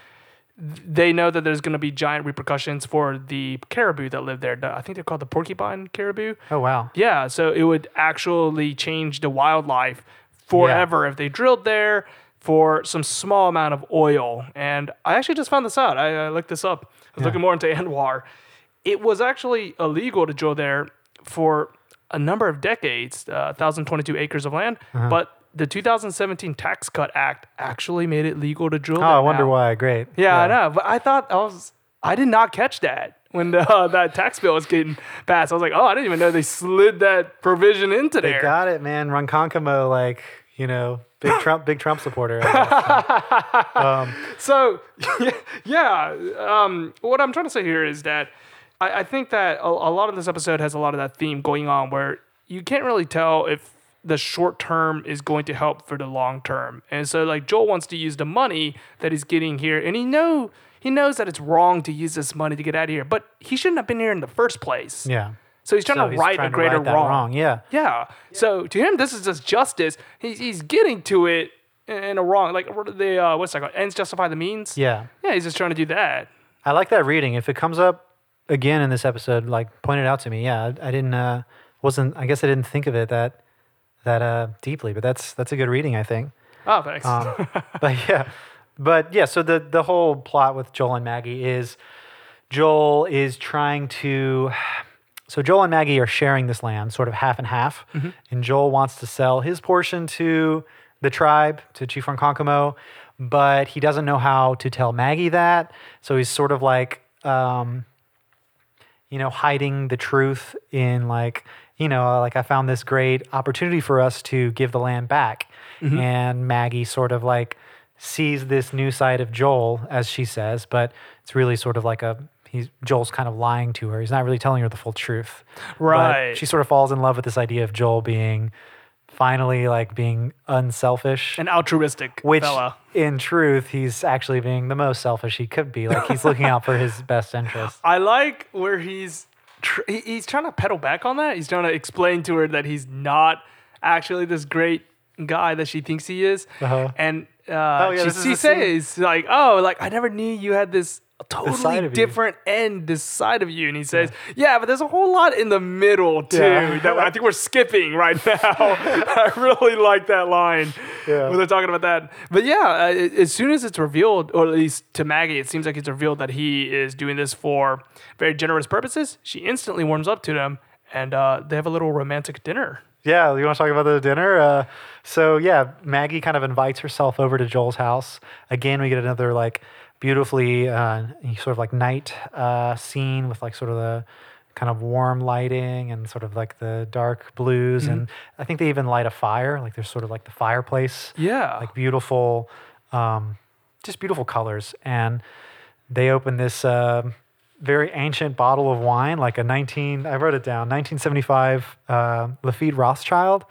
they know that there's going to be giant repercussions for the caribou that live there. I think they're called the porcupine caribou. Oh, wow. Yeah, so it would actually change the wildlife forever if they drilled there for some small amount of oil. And I actually just found this out. I, I looked this up. I was looking more into *laughs* ANWR. It was actually illegal to drill there for a number of decades, uh, 1,022 acres of land. Uh-huh. But the 2017 Tax Cut Act actually made it legal to drill Oh, I wonder now. why. Great. Yeah, I know. But I thought I was I did not catch that when the, uh, that tax bill was getting passed. I was like, oh, I didn't even know they slid that provision into They there. got it, man. Ronkonkoma, like, you know, big *laughs* Trump, big Trump supporter. I guess. *laughs* so *laughs* yeah, um, what I'm trying to say here is that I, I think that a, a lot of this episode has a lot of that theme going on where you can't really tell if the short term is going to help for the long term. And so like Joel wants to use the money that he's getting here and he know he knows that it's wrong to use this money to get out of here, but he shouldn't have been here in the first place. yeah. So he's trying So to he's right trying a greater right wrong. wrong, yeah. Yeah. So to him, this is just justice. He's, he's getting to it in a wrong, like what are the uh, what's that called? Ends justify the means. Yeah. Yeah. He's just trying to do that. I like that reading. If it comes up again in this episode, like point it out to me. Yeah, I, I didn't uh wasn't I guess I didn't think of it that that uh deeply, but that's that's a good reading, I think. Oh, thanks. Um, *laughs* but yeah, but yeah. So the the whole plot with Joel and Maggie is Joel is trying to. So Joel and Maggie are sharing this land, sort of half and half, and Joel wants to sell his portion to the tribe, to Chief Ronkonkoma, but he doesn't know how to tell Maggie that. So he's sort of like, um, you know, hiding the truth in like, you know, like I found this great opportunity for us to give the land back. Mm-hmm. And Maggie sort of like sees this new side of Joel, as she says, but it's really sort of like a he's Joel's kind of lying to her. He's not really telling her the full truth. But Right. she sort of falls in love with this idea of Joel being finally like being unselfish. An altruistic which fella. in truth, he's actually being the most selfish he could be. Like he's looking out for his best *laughs* interest. I like where he's tr- he's trying to pedal back on that. He's trying to explain to her that he's not actually this great guy that she thinks he is. Uh-huh. And uh, yeah, she, she says like, "Oh, like I never knew you had this." Totally different end, this side of you, and he says, "Yeah, but there's a whole lot in the middle too Yeah. that I think we're skipping right now." *laughs* I really like that line Yeah. when they're talking about that. But yeah, uh, as soon as it's revealed, or at least to Maggie, it seems like it's revealed that he is doing this for very generous purposes. She instantly warms up to them, and uh, they have a little romantic dinner Yeah, you want to talk about the dinner? Uh, so yeah, Maggie kind of invites herself over to Joel's house. Again, we get another like beautifully uh, sort of like night uh, scene with like sort of the kind of warm lighting and sort of like the dark blues. And I think they even light a fire. Like there's sort of like the fireplace. Yeah. Like beautiful, um, just beautiful colors. And they open this um very ancient bottle of wine, like a 19, I wrote it down, 1975 uh, Lafite Rothschild,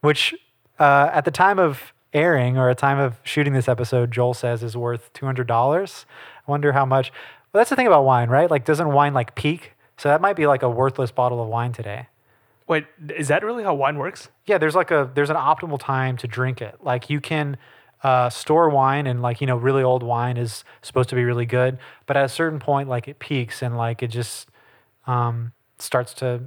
which uh, at the time of airing or a time of shooting this episode, Joel says is worth $200. I wonder how much. Well, that's the thing about wine, right? Like, doesn't wine like peak? So that might be like a worthless bottle of wine today. Wait, is that really how wine works? Yeah, there's like a there's an optimal time to drink it. Like you can uh, store wine and like you know really old wine is supposed to be really good, but at a certain point like it peaks and like it just um, starts to,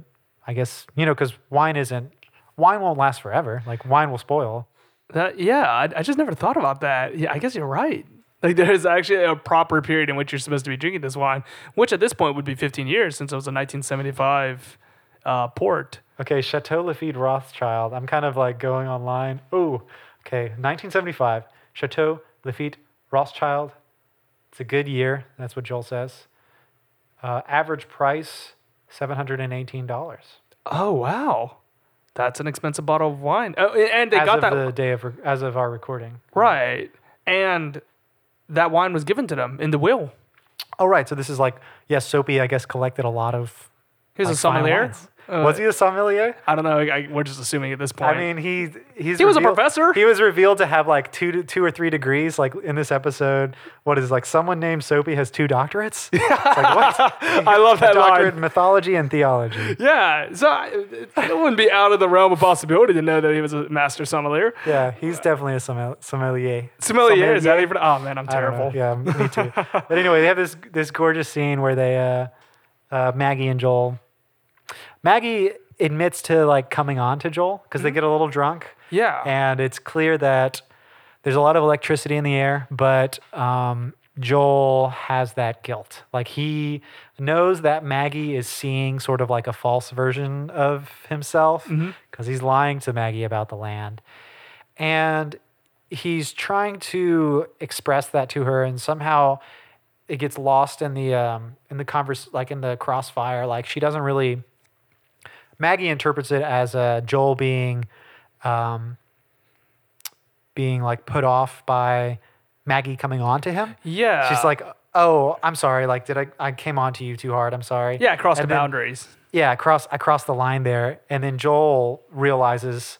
I guess you know because wine isn't wine won't last forever. Like wine will spoil. That yeah, I, I just never thought about that. Yeah, I guess you're right. Like *laughs* there's actually a proper period in which you're supposed to be drinking this wine, which at this point would be 15 years since it was a 1975 uh, port. Okay, Chateau Lafite Rothschild. I'm kind of like going online. Ooh, okay, 1975. Chateau Lafite Rothschild. It's a good year. That's what Joel says. Uh, average price $718. Oh wow, that's an expensive bottle of wine. Oh, and they as got of that the day of as of our recording. right, and that wine was given to them in the will. Oh right, so this is like yes, Soapy I guess collected a lot of. He's like, a sommelier. Uh, was he a sommelier? I don't know. I, we're just assuming at this point. I mean, he he's He was a professor. He was revealed to have like two to, two or three degrees. Like in this episode, what is like someone named Soapy has two doctorates? *laughs* It's like what? *laughs* I love a that doctorate line. in mythology and theology. Yeah, so I, it, it wouldn't be out of the realm of possibility to know that he was a master sommelier. Yeah, he's definitely a sommel- sommelier. Sommelier, is that even? Oh man, I'm I don't know. terrible. Yeah, me too. *laughs* but anyway, they have this this gorgeous scene where they uh, uh, Maggie and Joel. Maggie admits to like coming on to Joel because they get a little drunk. Yeah. and it's clear that there's a lot of electricity in the air, but um, Joel has that guilt. Like he knows that Maggie is seeing sort of like a false version of himself because he's lying to Maggie about the land. And he's trying to express that to her and somehow it gets lost in the um, in the converse like in the crossfire like she doesn't really Maggie interprets it as uh, Joel being um, being like put off by Maggie coming on to him. Yeah. She's like, "Oh, I'm sorry. Like, did I? I came on to you too hard. I'm sorry." yeah, across the And then- boundaries. Yeah, I crossed. I crossed the line there, and then Joel realizes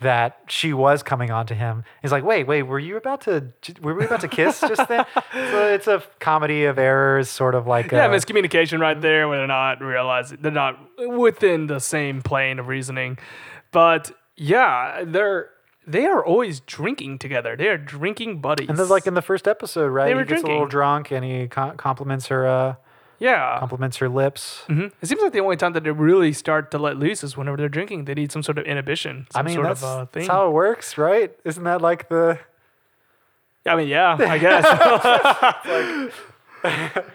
that she was coming on to him. He's like, "Wait, wait, were you about to? Were we about to kiss *laughs* just then?" so it's a comedy of errors, sort of like Yeah, uh, miscommunication right there where they're not realizing they're not within the same plane of reasoning. But yeah, they're they are always drinking together. They are drinking buddies. And then, like in the first episode, right? They he were gets a little drunk, and he compliments her. Uh, yeah. compliments her lips. Mhm. It seems like the only time that they really start to let loose is whenever they're drinking. They need some sort of inhibition. I Some mean, sort that's, of uh, that's how it works, right? Isn't that like the? I mean, yeah, I guess. *laughs*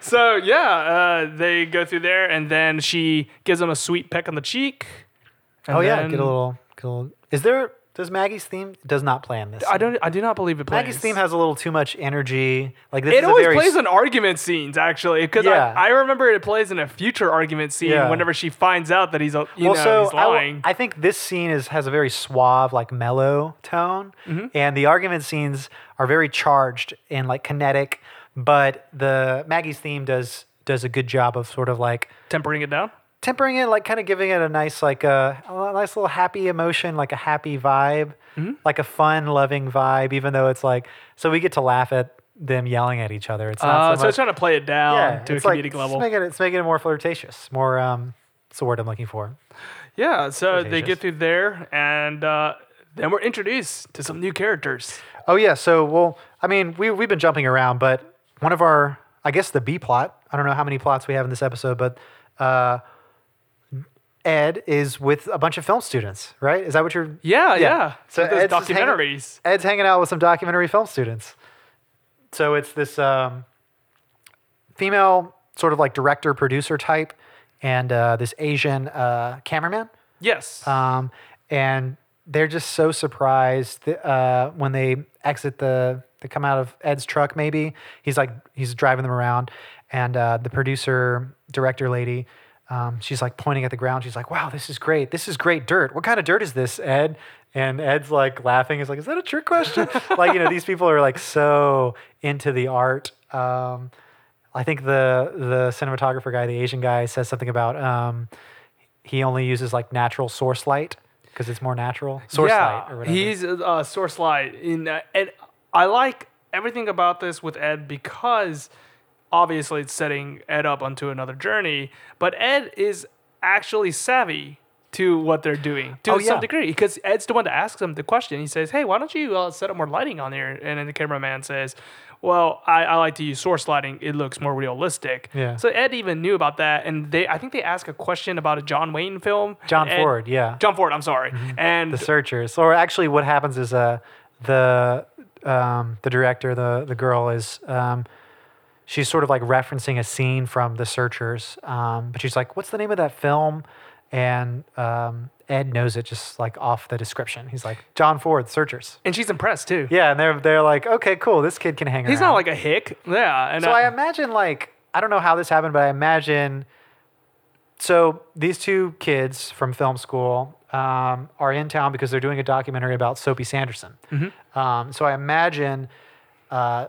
*laughs* so yeah, uh, they go through there, and then she gives him a sweet peck on the cheek. oh yeah, then- get a little, get a little. Is there? Does Maggie's theme does not play in this? I don't. I do not believe it plays. Maggie's theme has a little too much energy. Like this It is a always very plays in argument scenes, actually, because Yeah. I, I remember it plays in a future argument scene Yeah. whenever she finds out that he's, a, you well, know, so he's I, lying. I think this scene is has a very suave, like mellow tone, Mm-hmm. and the argument scenes are very charged and like kinetic. But the Maggie's theme does does a good job of sort of like Tempering it down. Tempering it, like kind of giving it a nice, like uh, a, nice little happy emotion, like a happy vibe, Mm-hmm. like a fun, loving vibe. Even though it's like, so we get to laugh at them yelling at each other. It's not Uh, so, so much, it's trying to play it down yeah, to a it's like, comedic it's level. making it, it's making it more flirtatious, more. um What's the word I'm looking for? Yeah, so they get through there, and uh, then we're introduced to some new characters. Oh yeah. So well, I mean, we we've been jumping around, but one of our, I guess the B plot. I don't know how many plots we have in this episode, but uh, Ed is with a bunch of film students, right? Is that what you're? Yeah, yeah. So So those Ed's just hanging- documentaries. Ed's hanging out with some documentary film students. So it's this um, female sort of like director producer type, and uh, this Asian uh, cameraman. Yes. Um, and they're just so surprised uh, when they exit the they come out of Ed's truck. Maybe he's like he's driving them around, and uh, the producer director lady. Um, she's like pointing at the ground. She's like, "Wow, this is great. This is great dirt. What kind of dirt is this, Ed?" And Ed's like laughing. He's like, "Is that a trick question?" *laughs* like, you know, these people are like so into the art. Um, I think the the cinematographer guy, the Asian guy, says something about um, he only uses like natural source light because it's more natural. Source light or whatever. He's uh, source light in uh, and I like everything about this with Ed because obviously it's setting Ed up onto another journey, but Ed is actually savvy to what they're doing to Oh, some yeah. degree because Ed's the one that asks him the question. He says, "Hey, why don't you uh, set up more lighting on there?" And then the cameraman says, "Well, I, I like to use source lighting. It looks more realistic." Yeah. So Ed even knew about that, and they I think they asked a question about a John Wayne film. John Ed- Ford, yeah. John Ford. I'm sorry. And the searchers. Or actually, what happens is uh, the um, the director, the the girl is um, she's sort of like referencing a scene from the searchers, um, but she's like, "What's the name of that film?" And um, Ed knows it just like off the description. He's like, "John Ford, Searchers." and she's impressed too. Yeah, and they're they're like, "Okay, cool. This kid can hang He's around." not like a hick. Yeah. And So I- I imagine like I don't know how this happened, but I imagine so these two kids from film school um, are in town because they're doing a documentary about Soapy Sanderson. Um, so I imagine uh,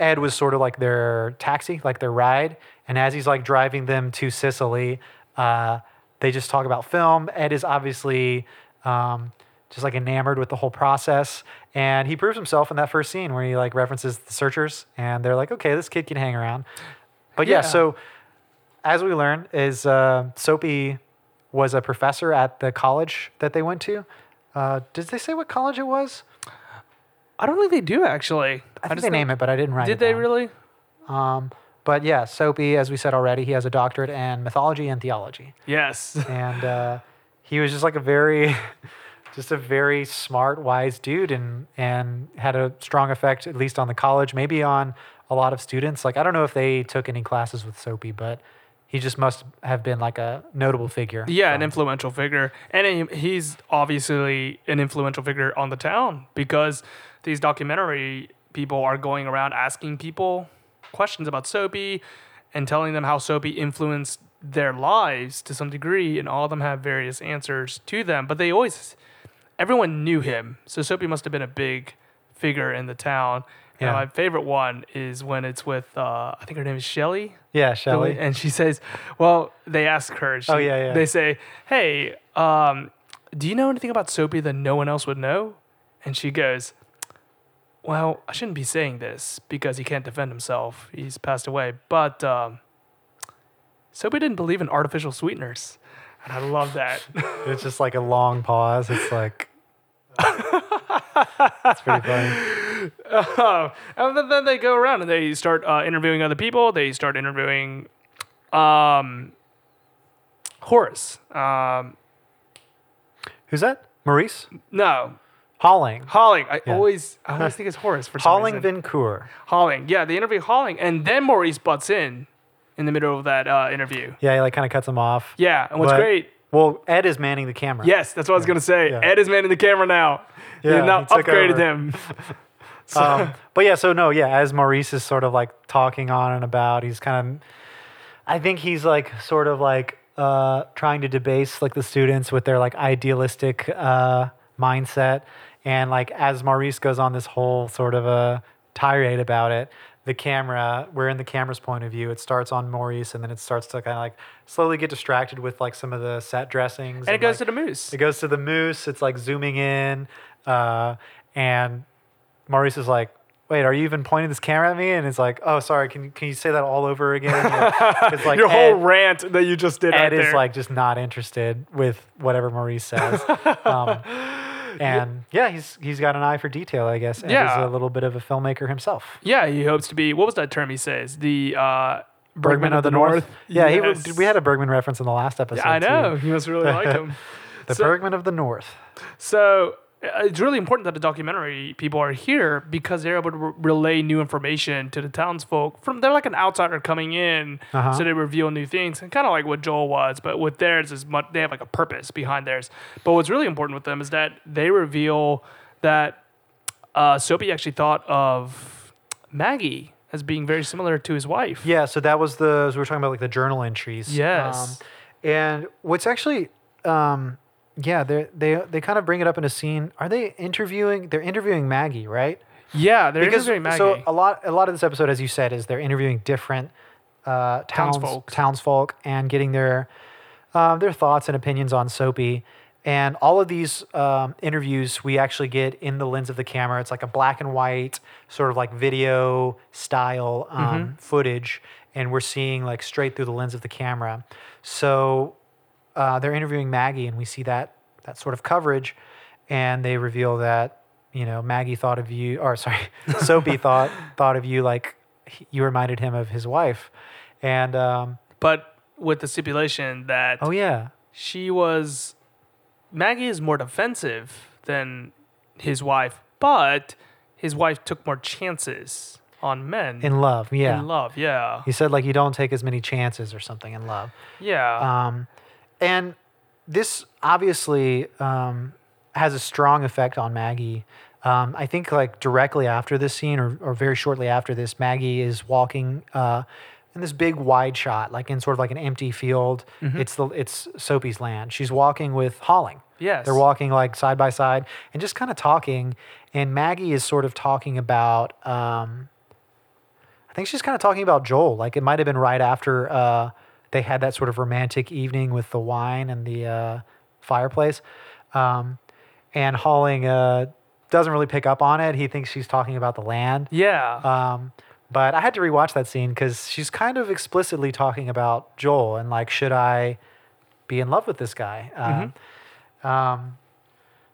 Ed was sort of like their taxi, like their ride, and as he's like driving them to Cicely, uh, they just talk about film. Ed is obviously. Um, just like enamored with the whole process, and he proves himself in that first scene where he like references the searchers, and they're like, "Okay, this kid can hang around." But yeah, Yeah. so as we learn, is uh, Soapy was a professor at the college that they went to. Uh, did they say what college it was? I don't think they do actually. I think they name it, but I didn't write it. Did it they down. really? Um, but yeah, Soapy, as we said already, he has a doctorate in mythology and theology, Yes. *laughs* and uh, he was just like a very, *laughs* just a very smart, wise dude, and and had a strong effect at least on the college, maybe on a lot of students. Like I don't know if they took any classes with Soapy, but he just must have been like a notable figure. Yeah, an influential figure, and he's obviously an influential figure on the town because these documentary people are going around asking people questions about Soapy and telling them how Soapy influenced their lives to some degree, and all of them have various answers to them. But they always, everyone knew him, so Soapy must have been a big figure in the town. And Yeah. my favorite one is when it's with, uh, I think her name is Shelly. Yeah, the Shelly. And she says, well, they ask her. She, Oh, yeah, yeah. They say, hey, um, do you know anything about Soapy that no one else would know? And she goes, well, I shouldn't be saying this because he can't defend himself. He's passed away. But um, Soapy didn't believe in artificial sweeteners. And I love that. *laughs* It's just like a long pause. It's like. *laughs* it's pretty funny. Uh, *laughs* and then, they go around and they start uh, interviewing other people. They start interviewing um, Horace. Um, Who's that? Maurice? no, Holling. Holling. I Yeah. always I always think it's Horace for some Holling reason. Vincoeur. Holling. Yeah, they interview Holling, and then Maurice butts in in the middle of that uh, interview. Yeah, he like kind of cuts him off. Yeah, and what's But- great. Well, Ed is manning the camera. Yes, that's what I was gonna say. Yeah. Ed is manning the camera now. Yeah, They've now upgraded him. *laughs* um, *laughs* but yeah, so no, yeah, as Maurice is sort of like talking on and about, he's kind of, I think he's like sort of like uh, trying to debase like the students with their like idealistic uh, mindset, and like as Maurice goes on this whole sort of a tirade about it, the camera, we're in the camera's point of view. It starts on Maurice, and then it starts to kind of like slowly get distracted with like some of the set dressings, And it goes like, to the moose. it goes to the moose. It's like zooming in, uh, and Maurice is like, "Wait, are you even pointing this camera at me?" And it's like, "Oh, sorry. Can you- can you say that all over again?" *laughs* It's like Your whole rant that you just did. Ed right is like just not interested with whatever Maurice says. *laughs* um, and yeah, he's he's got an eye for detail, I guess. And Yeah. is a little bit of a filmmaker himself. yeah, he hopes to be. What was that term he says? The uh, Bergman of the North. Yeah, Yes. he we had a Bergman reference in the last episode. Yeah, I know. Too. He must really like *laughs* him. The So- Bergman of the North. So it's really important that the documentary people are here because they're able to re- relay new information to the townsfolk. From they're like an outsider coming in, Uh-huh. so they reveal new things, and kind of like what Joel was. But with theirs is much, they have like a purpose behind theirs. But what's really important with them is that they reveal that uh, Soapy actually thought of Maggie as being very similar to his wife. Yeah, so that was the we were talking about like the journal entries. Yes. Um, and what's actually um yeah, they they they kind of bring it up in a scene. Are they interviewing they're interviewing Maggie, right? Yeah, they're because interviewing Maggie. so a lot a lot of this episode as you said is they're interviewing different uh towns, Townsfolk. townsfolk and getting their um, their thoughts and opinions on Soapy. And all of these um, interviews we actually get in the lens of the camera. It's like a black and white, sort of like video style um, Mm-hmm. footage. And we're seeing like straight through the lens of the camera. So uh, they're interviewing Maggie, and we see that that sort of coverage. And they reveal that, you know, Maggie thought of you, or sorry, *laughs* Soapy thought, thought of you like he- you reminded him of his wife. And, um, but with the stipulation that oh, yeah. she was Maggie is more defensive than his wife, but his wife took more chances on men In love, yeah. In love, yeah, He said like you don't take as many chances or something in love. yeah. Um, and this obviously um, has a strong effect on Maggie. Um, I think like directly after this scene, or, or very shortly after this, Maggie is walking uh, in this big wide shot, like in sort of like an empty field. It's the it's Soapy's land. She's walking with Holling. Yes. they're walking like side by side and just kind of talking. And Maggie is sort of talking about. Um, I think she's kind of talking about Joel. Like it might have been right after uh, they had that sort of romantic evening with the wine and the uh, fireplace. Um, and Holling uh, doesn't really pick up on it. He thinks she's talking about the land. yeah. Um, but I had to rewatch that scene because she's kind of explicitly talking about Joel and like, should I be in love with this guy? Um, um,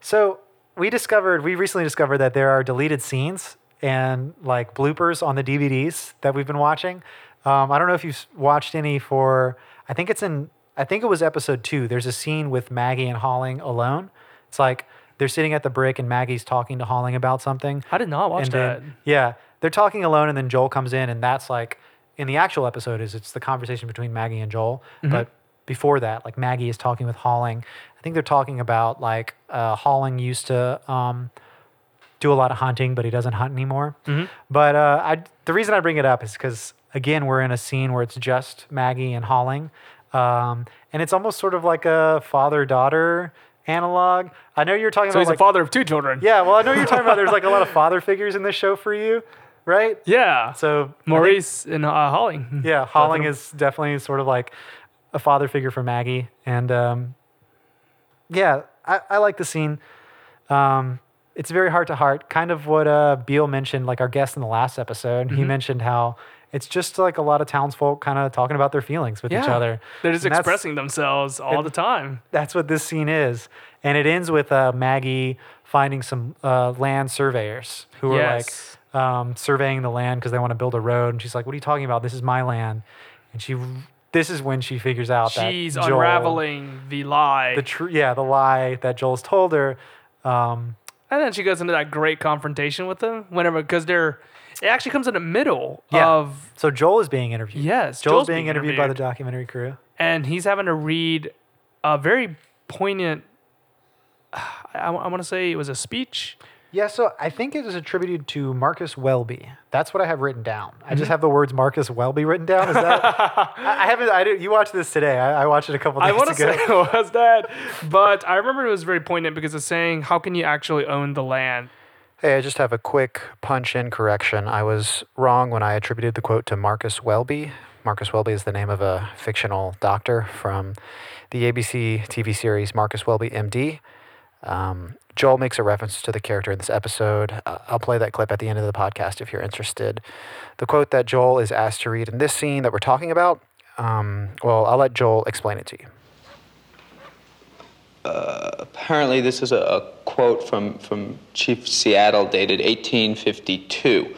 so we discovered, we recently discovered that there are deleted scenes and like bloopers on the DVDs that we've been watching. Um, I don't know if you've watched any for, I think it's in, I think it was episode two. There's a scene with Maggie and Holling alone. It's like they're sitting at the brick and Maggie's talking to Holling about something. I did not watch and that. then- yeah, they're talking alone, and then Joel comes in, and that's like in the actual episode is it's the conversation between Maggie and Joel. Mm-hmm. But before that, like Maggie is talking with Holling. I think they're talking about like uh, Holling used to um, do a lot of hunting, but he doesn't hunt anymore. Mm-hmm. But uh, I, the reason I bring it up is because again, we're in a scene where it's just Maggie and Holling, um, and it's almost sort of like a father-daughter analog. I know you're talking so about he's like, a father of two children. yeah, well, I know you're talking about. There's like a lot of *laughs* father figures in this show for you, right? yeah. So I think- Maurice and uh, Holling. yeah, Holling is definitely sort of like a father figure for Maggie, and um, yeah, I, I like the scene. Um, it's very heart to heart, kind of what uh, Beale mentioned, like our guest in the last episode. Mm-hmm. He mentioned how it's just like a lot of townsfolk kind of talking about their feelings with each other. They're just And expressing themselves all the time. that's what this scene is. And it ends with uh, Maggie finding some uh, land surveyors who are like um, surveying the land because they want to build a road. And she's like, "What are you talking about? This is my land." And she, this is when she figures out She's that Joel, unraveling the lie. the tr- yeah, the lie that Joel's told her. Um, And then she goes into that great confrontation with them whenever because they're it actually comes in the middle Yeah. of so Joel is being interviewed. Yes, Joel's, being, being interviewed, by the documentary crew. and he's having to read a very poignant *sighs* I, want to say it was a speech. Yeah, so I think it is attributed to Marcus Welby. That's what I have written down. I just mm-hmm. have the words Marcus Welby written down. Is that? *laughs* I, I haven't. I did, You watched this today. I, I watched it a couple days I want to ago. say *laughs* it was that, but I remember it was very poignant because it's saying, "How can you actually own the land?" Hey, I just have a quick punch in correction. I was wrong when I attributed the quote to Marcus Welby. Marcus Welby is the name of a fictional doctor from the ABC TV series Marcus Welby, MD. Um, Joel makes a reference to the character in this episode. Uh, I'll play that clip at the end of the podcast if you're interested. The quote that Joel is asked to read in this scene that we're talking about, um, well, I'll let Joel explain it to you. Apparently, this is a, a quote from, from Chief Seattle dated 1852.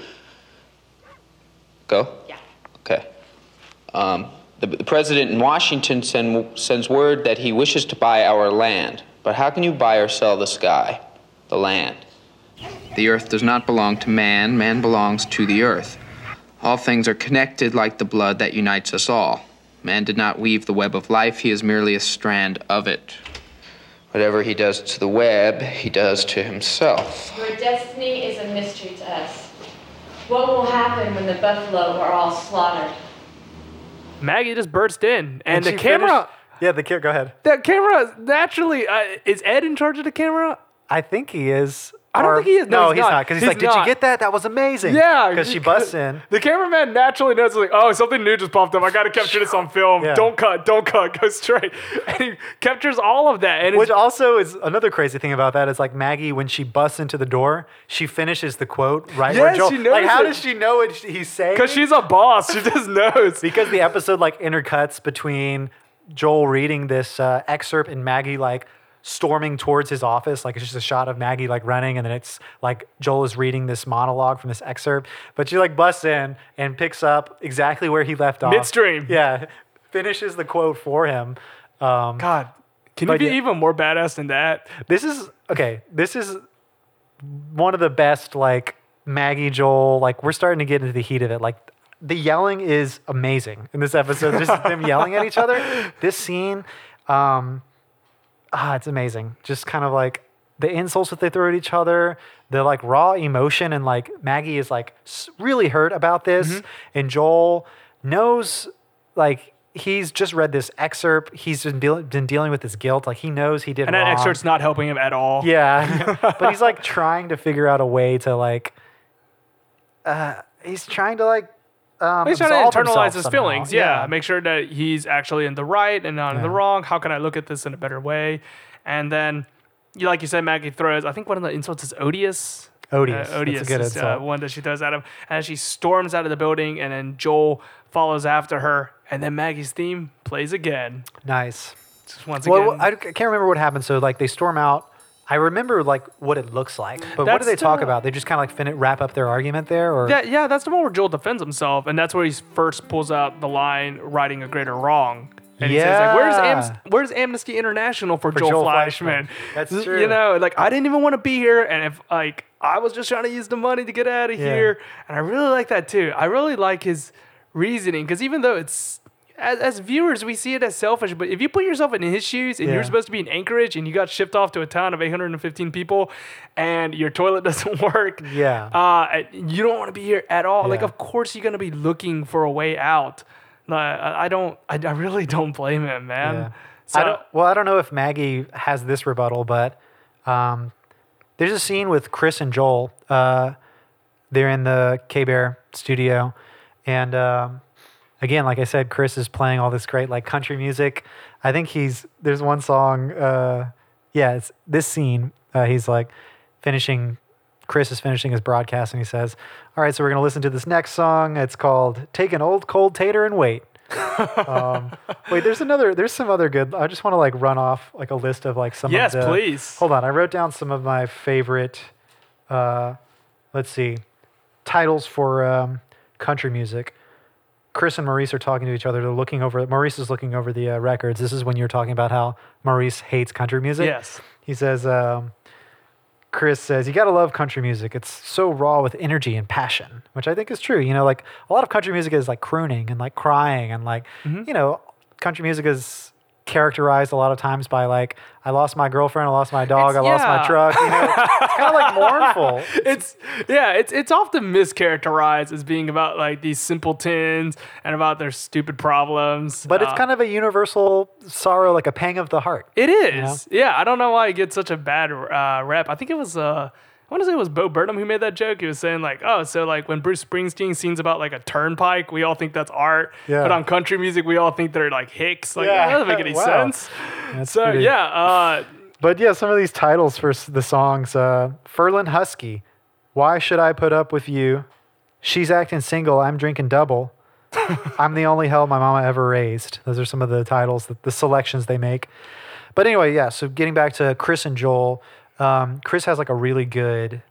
Go? Yeah. Okay. Um, the, the president in Washington send, sends word that he wishes to buy our land. But how can you buy or sell the sky? the land. The earth does not belong to man, man belongs to the earth. All things are connected like the blood that unites us all. Man did not weave the web of life, he is merely a strand of it. Whatever he does to the web, he does to himself. Your destiny is a mystery to us. What will happen when the buffalo are all slaughtered? Maggie just burst in, and, the camera. finished- yeah, the camera. Go ahead. The camera naturally uh, is Ed in charge of the camera? I think he is. I don't or- think he is. No, No, he's not. not. Because he's, He's like, did you get that? That was amazing. Yeah, Because she busts in. *laughs* The cameraman naturally knows, like, oh, something new just popped up. I got to capture this on film. Yeah. Don't cut, don't cut, *laughs* go straight. And he captures all of that. And Which also is another crazy thing about that is like Maggie, when she busts into the door, she finishes the quote right where Yes, Joel. she knows like, how it. does she know what he's saying? because she's a boss, she just *laughs* knows. because the episode like intercuts between Joel reading this uh, excerpt and Maggie like storming towards his office. Like it's just a shot of Maggie like running, and then it's like Joel is reading this monologue from this excerpt. But she like busts in and picks up exactly where he left off Midstream. Yeah, finishes the quote for him. Um, God, can you be yeah. even more badass than that? this is okay. This is one of the best like Maggie Joel. Like we're starting to get into the heat of it. Like the yelling is amazing in this episode. Just them yelling at each other. *laughs* This scene, um, ah, it's amazing. Just kind of like the insults that they throw at each other, the like raw emotion, and like Maggie is like really hurt about this, Mm-hmm. and Joel knows like. He's just read this excerpt. He's been, deal- been dealing with this guilt. Like he knows he did And that wrong. excerpt's not helping him at all. Yeah, *laughs* but he's like trying to figure out a way to like. Uh, he's trying to like. Um, He's trying to internalize his feelings. Yeah. Make sure that he's actually in the right and not in the wrong. How can I look at this in a better way? And then, you like you said, Maggie throws. I think one of the insults is odious. Odious. Uh, That's a odious good is uh, one that she throws at him, and she storms out of the building. And then Joel follows after her, and then Maggie's theme plays again. Nice. Just once again. Well, again, I can't remember what happened. So like they storm out. I remember like what it looks like, but what do they talk the- about? They just kind of like fin- wrap up their argument there, or Yeah, yeah, that's the one where Joel defends himself, and that's where he first pulls out the line "righting a greater wrong." And he says, like, "Where's Am- Where's Amnesty International for, Joel, Joel Flashman?" Fleischman. That's You know, like I didn't even want to be here, and if like I was just trying to use the money to get out of Yeah. here, and I really like that too. I really like his reasoning because even though it's as, as viewers we see it as selfish, but if you put yourself in his shoes and Yeah. you're supposed to be in Anchorage and you got shipped off to a town of 815 people, and your toilet *laughs* doesn't work, Yeah. uh, you don't want to be here at all. Like, of course, you're gonna be looking for a way out. No, I, I don't. I, I really don't blame him, man. Yeah. So, I don't, well, I don't know if Maggie has this rebuttal, but um, there's a scene with Chris and Joel. Uh, they're in the K Bear studio, and um, again, like I said, Chris is playing all this great like country music. I think he's there's one song. Uh, yeah, it's this scene. Uh, he's like finishing. Chris is finishing his broadcast, and he says, "All right, so we're gonna listen to this next song. It's called "Take an Old Cold Tater and Wait." *laughs* um, wait, there's another. There's some other good. I just want to like run off like a list of like some. Yes, of the, please. Hold on, I wrote down some of my favorite. Uh, let's see, titles for um, country music. Chris and Maurice are talking to each other. They're looking over. Maurice is looking over the uh, records. This is when you're talking about how Maurice hates country music. Yes. He says. Um, Chris says, You got to love country music. It's so raw with energy and passion, which I think is true. You know, like a lot of country music is like crooning and like crying, and like, Mm-hmm. you know, country music is characterized a lot of times by like, I lost my girlfriend, I lost my dog, I It's- lost my truck. You know, it's kind of like *laughs* mournful. it's yeah, it's it's often mischaracterized as being about like these simpletons and about their stupid problems. But it's Uh, kind of a universal sorrow, like a pang of the heart. It is. Yeah, I don't know why it gets such a bad uh, rep. I think it was uh I want to say it was Bo Burnham who made that joke. He was saying like, "Oh, so like when Bruce Springsteen sings about like a turnpike, we all think that's art, Yeah. but on country music, we all think they're like hicks. Like Yeah. that doesn't make any *laughs* Wow. sense." That's So pretty- yeah, uh, But yeah, some of these titles for the songs uh, Ferlin Husky, Why Should I Put Up With You? She's Acting Single, I'm Drinking Double. *laughs* I'm the only hell my mama ever raised. Those are some of the titles, the, the selections they make. But anyway, yeah, so getting back to Chris and Joel, um, Chris has like a really good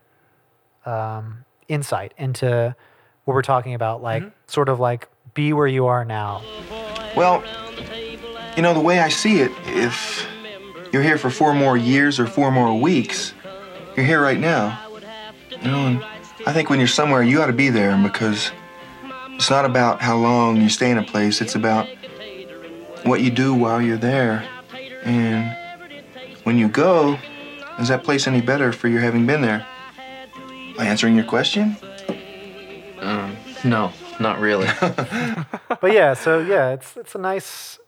um, insight into what we're talking about, like sort of like be where you are now. Well, you know, the way I see it, if you're here for four more years or four more weeks, you're here right now. You know, and I think when you're somewhere, you ought to be there because it's not about how long you stay in a place. It's about what you do while you're there. And when you go, is that place any better for your having been there? Am I answering your question? Um, no, not really. *laughs* *laughs* but yeah, so yeah, it's it's a nice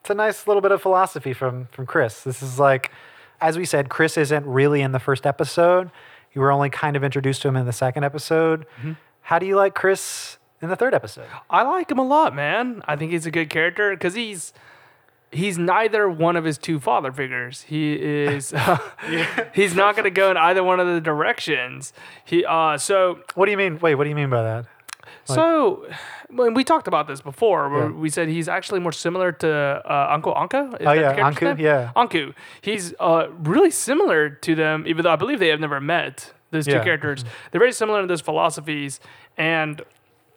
it's a nice little bit of philosophy from from Chris. This is like as we said, Chris isn't really in the first episode. You were only kind of introduced to him in the second episode. How do you like Chris in the third episode? I like him a lot, man. I think he's a good character because he's he's neither one of his two father figures. He is *laughs* *laughs* he's not going to go in either one of the directions. He uh so What do you mean? Wait, what do you mean by that? so when we talked about this before, where Yeah. we said he's actually more similar to uh, Uncle Anko. Is Oh, yeah, Anku, name? yeah. Anku. He's uh, really similar to them, even though I believe they have never met. Those two Yeah. characters, they're very similar in those philosophies, and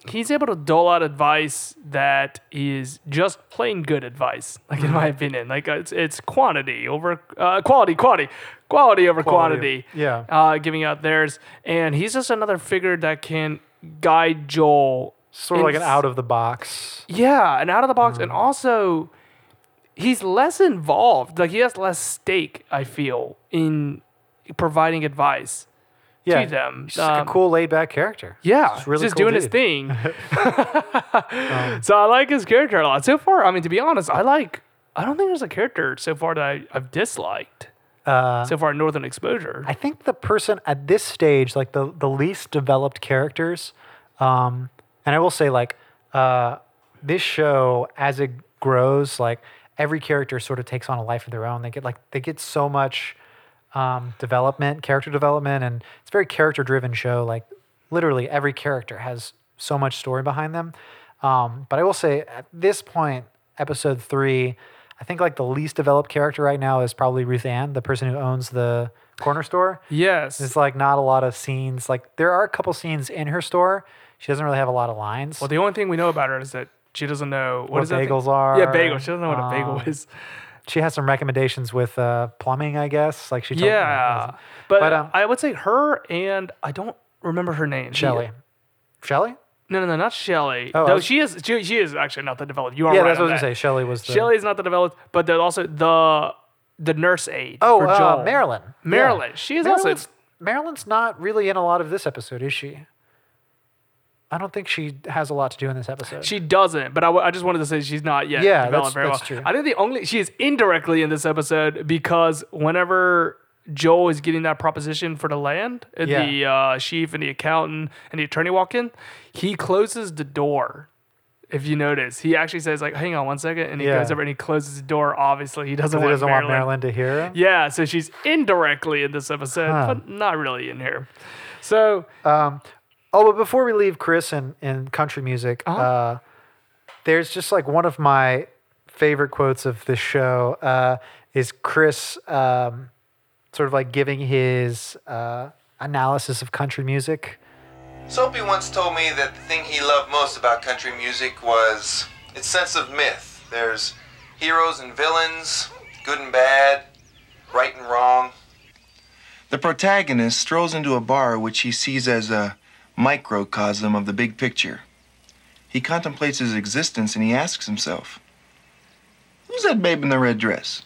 he's able to dole out advice that is just plain good advice. Like in my opinion, like it's it's quantity over uh, quality, quality, quality over Quality, quantity. yeah. uh, giving out theirs, and he's just another figure that can guide Joel. Sort of like an out of the box. yeah, and out of the box, Mm. and also he's less involved. Like he has less stake. I feel in providing advice Yeah. to them. He's just like Um, a cool laid back character. yeah, Just really just cool doing his thing. Um, *laughs* *laughs* so I like his character a lot. So far, I mean, to be honest, I like. I don't think there's a character so far that I, I've disliked Uh, so far Northern Exposure. I think the person at this stage, like the the least developed characters, um, and I will say like uh, this show as it grows, like every character sort of takes on a life of their own. They get like they get so much um, development, character development, and it's a very character driven show. Like literally every character has so much story behind them. Um, but I will say at this point, episode three, I think like the least developed character right now is probably Ruth Ann, the person who owns the corner store. yes. There's like not a lot of scenes. Like there are a couple scenes in her store. She doesn't really have a lot of lines. Well, the only thing we know about her is that she doesn't know what, What is that thing? bagels are, Yeah, bagels. She doesn't know what a bagel um, is. She has some recommendations with uh, plumbing, I guess. Like she told Yeah, but, But, um, I would say her and I don't remember her name. Shelly. Shelly? No, no, no, not Shelly. Oh, Though was- she is, she, she is actually not the developed. You are Yeah, right that's what I was gonna say. Shelly was the Shelly is not the developed, but there's also the the nurse aide. Oh, for uh, Joel. Marilyn. Yeah. Marilyn. She is also Marilyn's, Marilyn's not really in a lot of this episode, is she? I don't think she has a lot to do in this episode. She doesn't, but I, w- I just wanted to say she's not yet Yeah, developed that's- very that's well. true. I think the only she is indirectly in this episode because whenever Joel is getting that proposition for the land, and Yeah. the uh, chief and the accountant and the attorney walk in, he closes the door. If you notice, he actually says like, "Hang on one second, and he Yeah. goes over and he closes the door. Obviously, he doesn't, Because he want, doesn't Marilyn. want Marilyn to hear him. Yeah, so she's indirectly in this episode, Huh. but not really in here. So Um, oh, but before we leave Chris and, and country music, Uh-huh. uh, there's just like one of my favorite quotes of this show uh, is Chris um, sort of like giving his uh, analysis of country music. Soapy once told me that the thing he loved most about country music was its sense of myth. There's heroes and villains, good and bad, right and wrong. The protagonist strolls into a bar which he sees as a microcosm of the big picture. He contemplates his existence and he asks himself, Who's that babe in the red dress?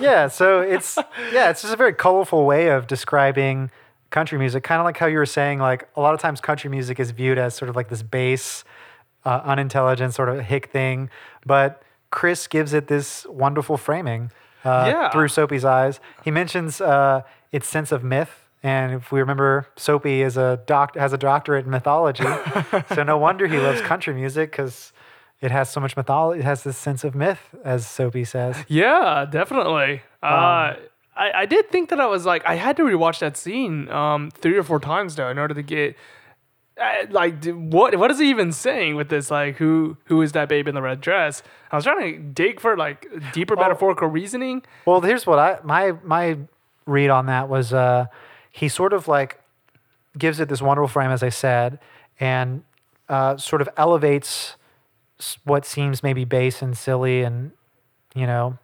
Yeah, so it's yeah, it's just a very colorful way of describing country music. Kind of like how you were saying, like a lot of times country music is viewed as sort of like this base, uh, unintelligent sort of hick thing, but Chris gives it this wonderful framing uh, Yeah. through Soapy's eyes. He mentions uh, its sense of myth. And if we remember, Soapy is a doc- has a doctorate in mythology, *laughs* so no wonder he loves country music because it has so much mythology. It has this sense of myth, as Soapy says. Yeah, definitely. Um, uh, I, I did think that I was like, I had to rewatch that scene um, three or four times though in order to get. Uh, like what what is he even saying with this like who who is that babe in the red dress i was trying to dig for like deeper metaphorical reasoning Well, here's what I my my read on that was uh, he sort of like gives it this wonderful frame, as I said, and uh, sort of elevates what seems maybe base and silly and you know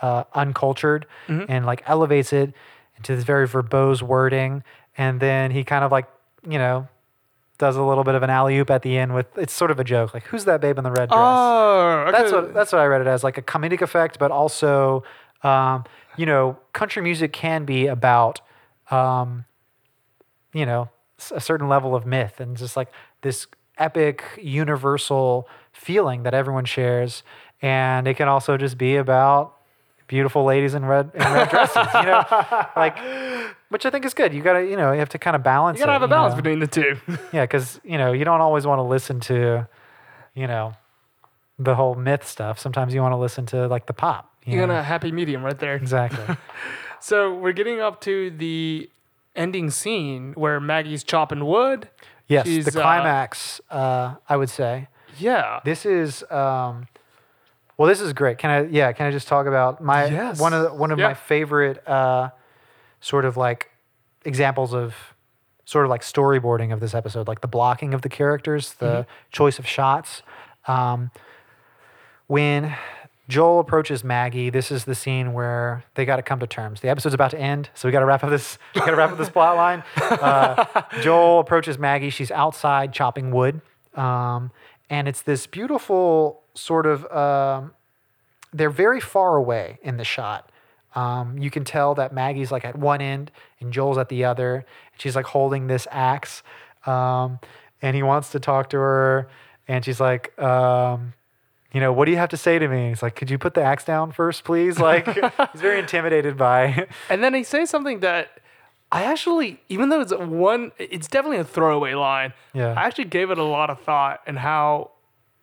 uh, uncultured, and like elevates it into this very verbose wording, and then he kind of like you know does a little bit of an alley oop at the end with it's sort of a joke like who's that babe in the red dress. Oh, okay. That's what that's what I read it as, like a comedic effect, but also, um, you know, country music can be about, um, you know, a certain level of myth and just like this epic, universal feeling that everyone shares, and it can also just be about beautiful ladies in red in red dresses, you know, *laughs* like. Which I think is good. You gotta, you know, you have to kind of balance. you gotta it, have a balance know? between the two. *laughs* Yeah, because you know you don't always want to listen to, you know, the whole myth stuff. Sometimes you want to listen to like the pop. You You're know? gonna happy medium right there. exactly. *laughs* So we're getting up to the ending scene where Maggie's chopping wood. Yes, She's, the uh, climax. Uh, I would say Yeah. this is. Um, well, this is great. Can I? Yeah, can I just talk about my Yes. one of the, one of Yeah. my favorite uh, sort of like examples of sort of like storyboarding of this episode, like the blocking of the characters, the Mm-hmm. choice of shots. Um, when Joel approaches Maggie, this is the scene where they got to come to terms. The episode's about to end, so we got to wrap up this. Got to wrap up this plot line. Uh, Joel approaches Maggie. She's outside chopping wood, um, and it's this beautiful sort of. Um, they're very far away in the shot. Um, you can tell that Maggie's like at one end and Joel's at the other. And she's like holding this axe, um, and he wants to talk to her, and she's like, um, you know, what do you have to say to me? He's like, could you put the axe down first, please? Like, *laughs* he's very intimidated by. *laughs* And then he says something that I actually, even though it's one, it's definitely a throwaway line. Yeah. I actually gave it a lot of thought and how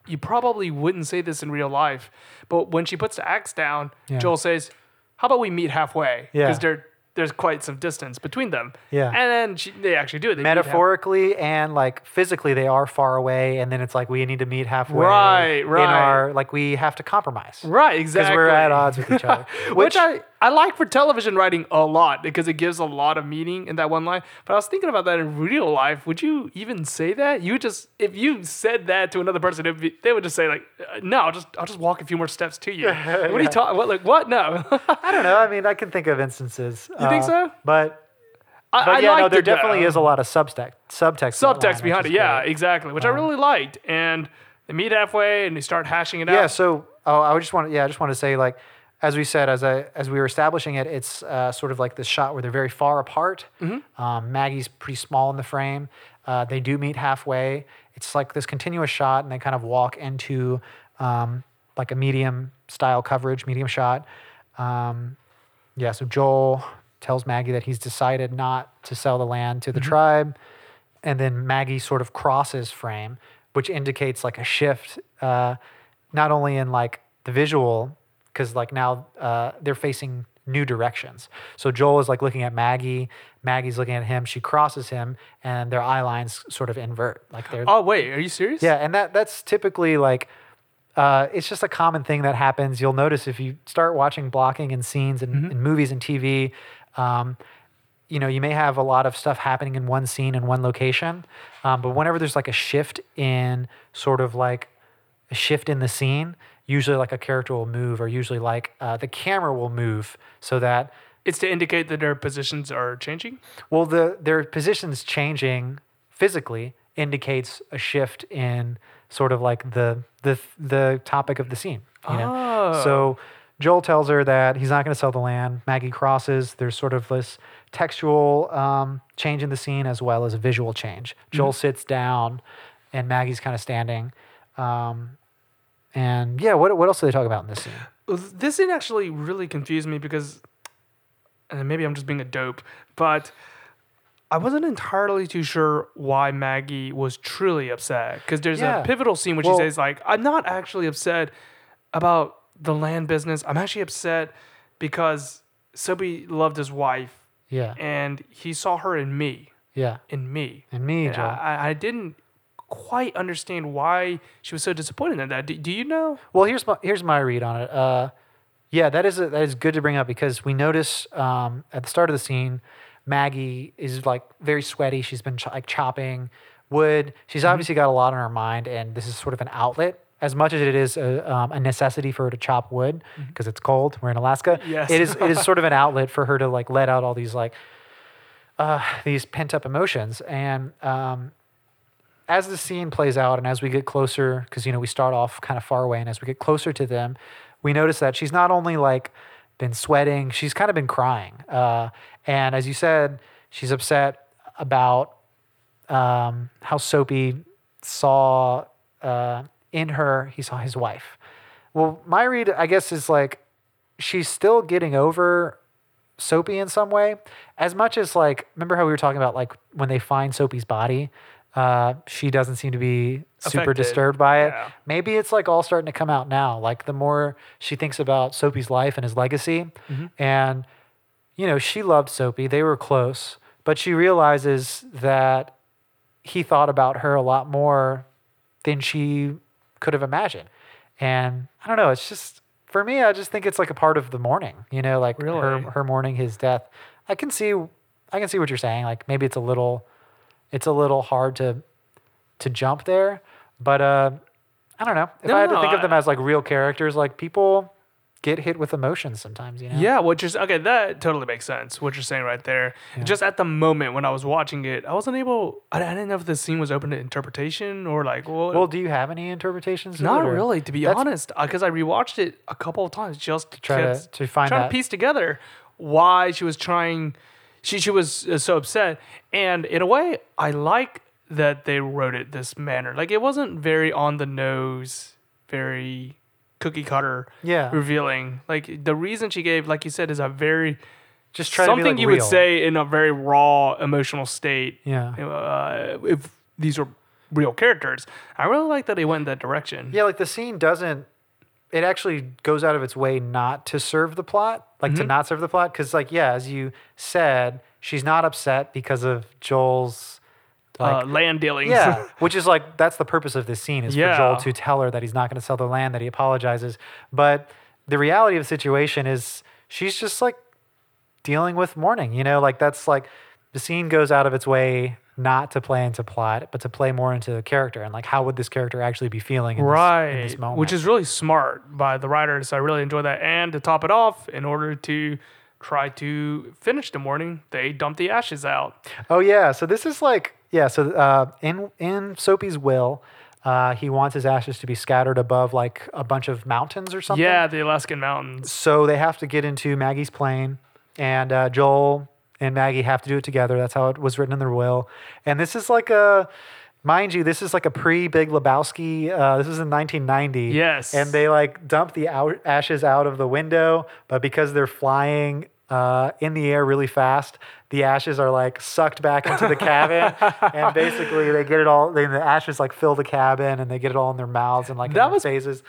you probably wouldn't say this in real life. But when she puts the axe down, Yeah. Joel says, How about we meet halfway? Yeah. Because there, there's quite some distance between them. Yeah. And then she, they actually do it. They Metaphorically and like physically, they are far away, and then it's like we need to meet halfway. Right, In right. our like we have to compromise. Right, Exactly. Because we're at odds with each other. *laughs* Which, I, I like for television writing a lot because it gives a lot of meaning in that one line. But I was thinking about that in real life. Would you even say that? You just if you said that to another person, be, they would just say like, uh, "No, I'll just I'll just walk a few more steps to you." *laughs* What are you talking? What like what? No, I don't know. I mean, I can think of instances. *laughs* You think so? But I, but I yeah, no, there it, definitely is a lot of subtext. Subtext. that line, subtext behind it. Yeah, great. exactly. Which I really liked. And they meet halfway and they start hashing it Yeah. out. Yeah. So oh, I would just want. To yeah, I just want to say like. As we said, as I as we were establishing it, it's uh, sort of like this shot where they're very far apart. Mm-hmm. Um, Maggie's pretty small in the frame. Uh, they do meet halfway. It's like this continuous shot, and they kind of walk into um, like a medium style coverage, medium shot. Um, yeah, so Joel tells Maggie that he's decided not to sell the land to the tribe. And then Maggie sort of crosses frame, which indicates like a shift, uh, not only in like the visual, because like now uh, they're facing new directions. So Joel is like looking at Maggie, Maggie's looking at him, she crosses him, and their eye lines sort of invert. Like they're oh wait, are you serious? yeah, and that that's typically like uh, it's just a common thing that happens. You'll notice if you start watching blocking in scenes and in movies and TV, um, you know, you may have a lot of stuff happening in one scene in one location, um, but whenever there's like a shift in sort of like a shift in the scene, usually like a character will move, or usually like uh, the camera will move so that It's to indicate that their positions are changing. well, the their positions changing physically indicates a shift in sort of like the the the topic of the scene. You know? So Joel tells her that he's not going to sell the land. Maggie crosses. There's sort of this textual um, change in the scene as well as a visual change. Joel sits down, and Maggie's kind of standing. Um, and yeah, what what else do they talk about in this scene? Well, This scene actually really confused me because, and maybe I'm just being a dope, but I wasn't entirely too sure why Maggie was truly upset. Because there's Yeah. a pivotal scene where Well- she says, like, I'm not actually upset about the land business. I'm actually upset because Soapy loved his wife Yeah, and he saw her in me, yeah, in me. in me, I- I didn't quite understand why she was so disappointed in that. Do, do you know? Well, here's my here's my read on it. Uh, yeah, that is a, that is good to bring up because we notice um, at the start of the scene, Maggie is like very sweaty. She's been ch- like chopping wood. She's obviously got a lot on her mind, and this is sort of an outlet as much as it is a, um, a necessity for her to chop wood because it's cold, we're in Alaska. Yes. it is it is *laughs* sort of an outlet for her to like let out all these like uh, these pent up emotions. And um, as the scene plays out and as we get closer, because you know we start off kind of far away, and as we get closer to them, we notice that she's not only like been sweating, she's kind of been crying. Uh, and as you said, she's upset about um, how Soapy saw uh, in her, he saw his wife. Well, my read, I guess, is like she's still getting over Soapy in some way. As much as like, remember how we were talking about like when they find Soapy's body, uh, she doesn't seem to be super Affected. disturbed by it. Yeah. Maybe it's like all starting to come out now. Like the more she thinks about Soapy's life and his legacy, and you know, she loved Soapy. They were close, but she realizes that he thought about her a lot more than she could have imagined. And I don't know, it's just for me, I just think it's like a part of the mourning, you know, like her her mourning his death. I can see I can see what you're saying. Like maybe it's a little it's a little hard to to jump there, but uh I don't know. If No, I had to no, think of them as like real characters, like people get hit with emotions sometimes, you know. Yeah, what you're okay, that totally makes sense. What you're saying right there. Just at the moment when I was watching it, I wasn't able. I, I didn't know if the scene was open to interpretation or like. Well, Well, do you have any interpretations? not or- really, to be That's- honest, because I rewatched it a couple of times just to try to- to find trying that- to piece together why she was trying. She she was uh, so upset, and in a way, I like that they wrote it this manner. Like it wasn't very on the nose, very cookie cutter Yeah. revealing. Like the reason she gave, like you said, is a very Just try to be, something like, you real. would say in a very raw emotional state. Yeah. Uh, if these are real characters, I really like that they went in that direction. Yeah, like the scene doesn't. It actually goes out of its way not to serve the plot, like Mm-hmm. to not serve the plot, because like yeah, as you said, she's not upset because of Joel's. Like, uh, land dealings. yeah, *laughs* which is like that's the purpose of this scene is Yeah. for Joel to tell her that he's not going to sell the land, that he apologizes. But the reality of the situation is she's just like dealing with mourning. You know, like that's like the scene goes out of its way not to play into plot, but to play more into the character and like how would this character actually be feeling in, right. this, in this moment. Which is really smart by the writers. I really enjoy that. And to top it off, in order to try to finish the morning, they dump the ashes out. Oh yeah, so this is like yeah, so uh, in in Soapy's will, uh, he wants his ashes to be scattered above like a bunch of mountains or something. Yeah, the Alaskan mountains. So they have to get into Maggie's plane, and uh, Joel and Maggie have to do it together. That's how it was written in their will. And this is like a, mind you, this is like a pre Big Lebowski. Uh, this is in 1990. Yes. And they like dump the out- ashes out of the window, but because they're flying uh, in the air really fast, the ashes are like sucked back into the cabin, *laughs* and basically they get it all. They, the ashes like fill the cabin, and they get it all in their mouths and like in That their was- faces.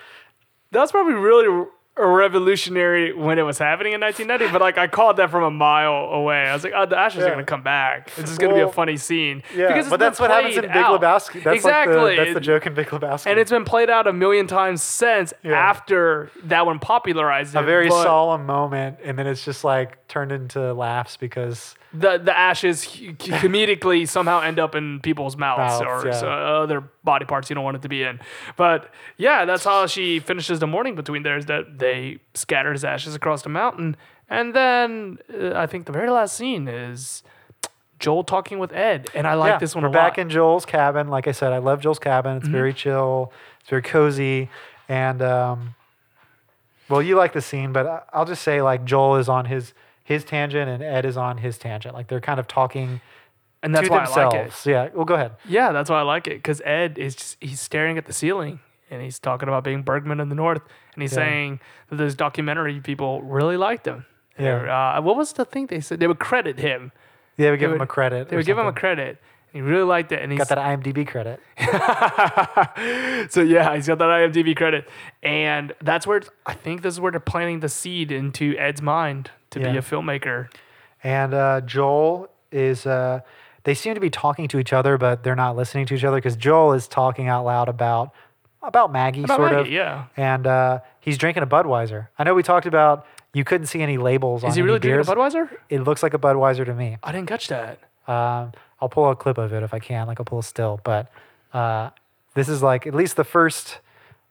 That's probably really revolutionary when it was happening in 1990, but like I called that from a mile away. I was like, oh, the ashes Yeah. are going to come back. It's just going to be a funny scene. Yeah, Because but that's what happens in Big out. Lebowski. That's exactly. Like the, that's the joke in Big Lebowski. And it's been played out a million times since Yeah. after that one popularized it. a very solemn moment, and then it's just like turned into laughs because The, the ashes comedically somehow end up in people's mouths, Mouths, or yeah. so other body parts you don't want it to be in. But yeah, that's how she finishes the morning between there is that they scatter his ashes across the mountain. And then uh, I think the very last scene is Joel talking with Ed. And I like yeah, this one we're back in Joel's cabin. Like I said, I love Joel's cabin. It's very chill. It's very cozy, and um, well, you like the scene, but I'll just say like Joel is on his his tangent and Ed is on his tangent. Like they're kind of talking and that's to why themselves. I like it. Yeah. Well, go ahead. Yeah, that's why I like it because Ed is just he's staring at the ceiling and he's talking about being Bergman in the North and he's Yeah. saying that those documentary people really liked him. Yeah. Uh, what was the thing they said? They would credit him. Yeah, we give They him a credit. They would give him a credit. He really liked it, and he's Got that IMDb credit. *laughs* so yeah, he's got that IMDb credit, and that's where I think this is where they're planting the seed into Ed's mind to be a filmmaker. And uh, Joel is, uh, they seem to be talking to each other, but they're not listening to each other because Joel is talking out loud about about Maggie, About sort Maggie, of. yeah. And uh, he's drinking a Budweiser. I know we talked about you couldn't see any labels on. Is he any really beers. drinking a Budweiser? It looks like a Budweiser to me. I didn't catch that. Um, I'll pull a clip of it if I can, like I'll pull a still. But uh, this is like at least the first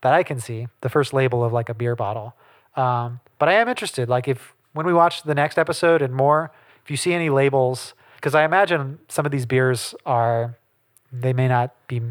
that I can see, the first label of like a beer bottle. Um, but I am interested. Like if when we watch the next episode and more, if you see any labels, because I imagine some of these beers are, they may not be,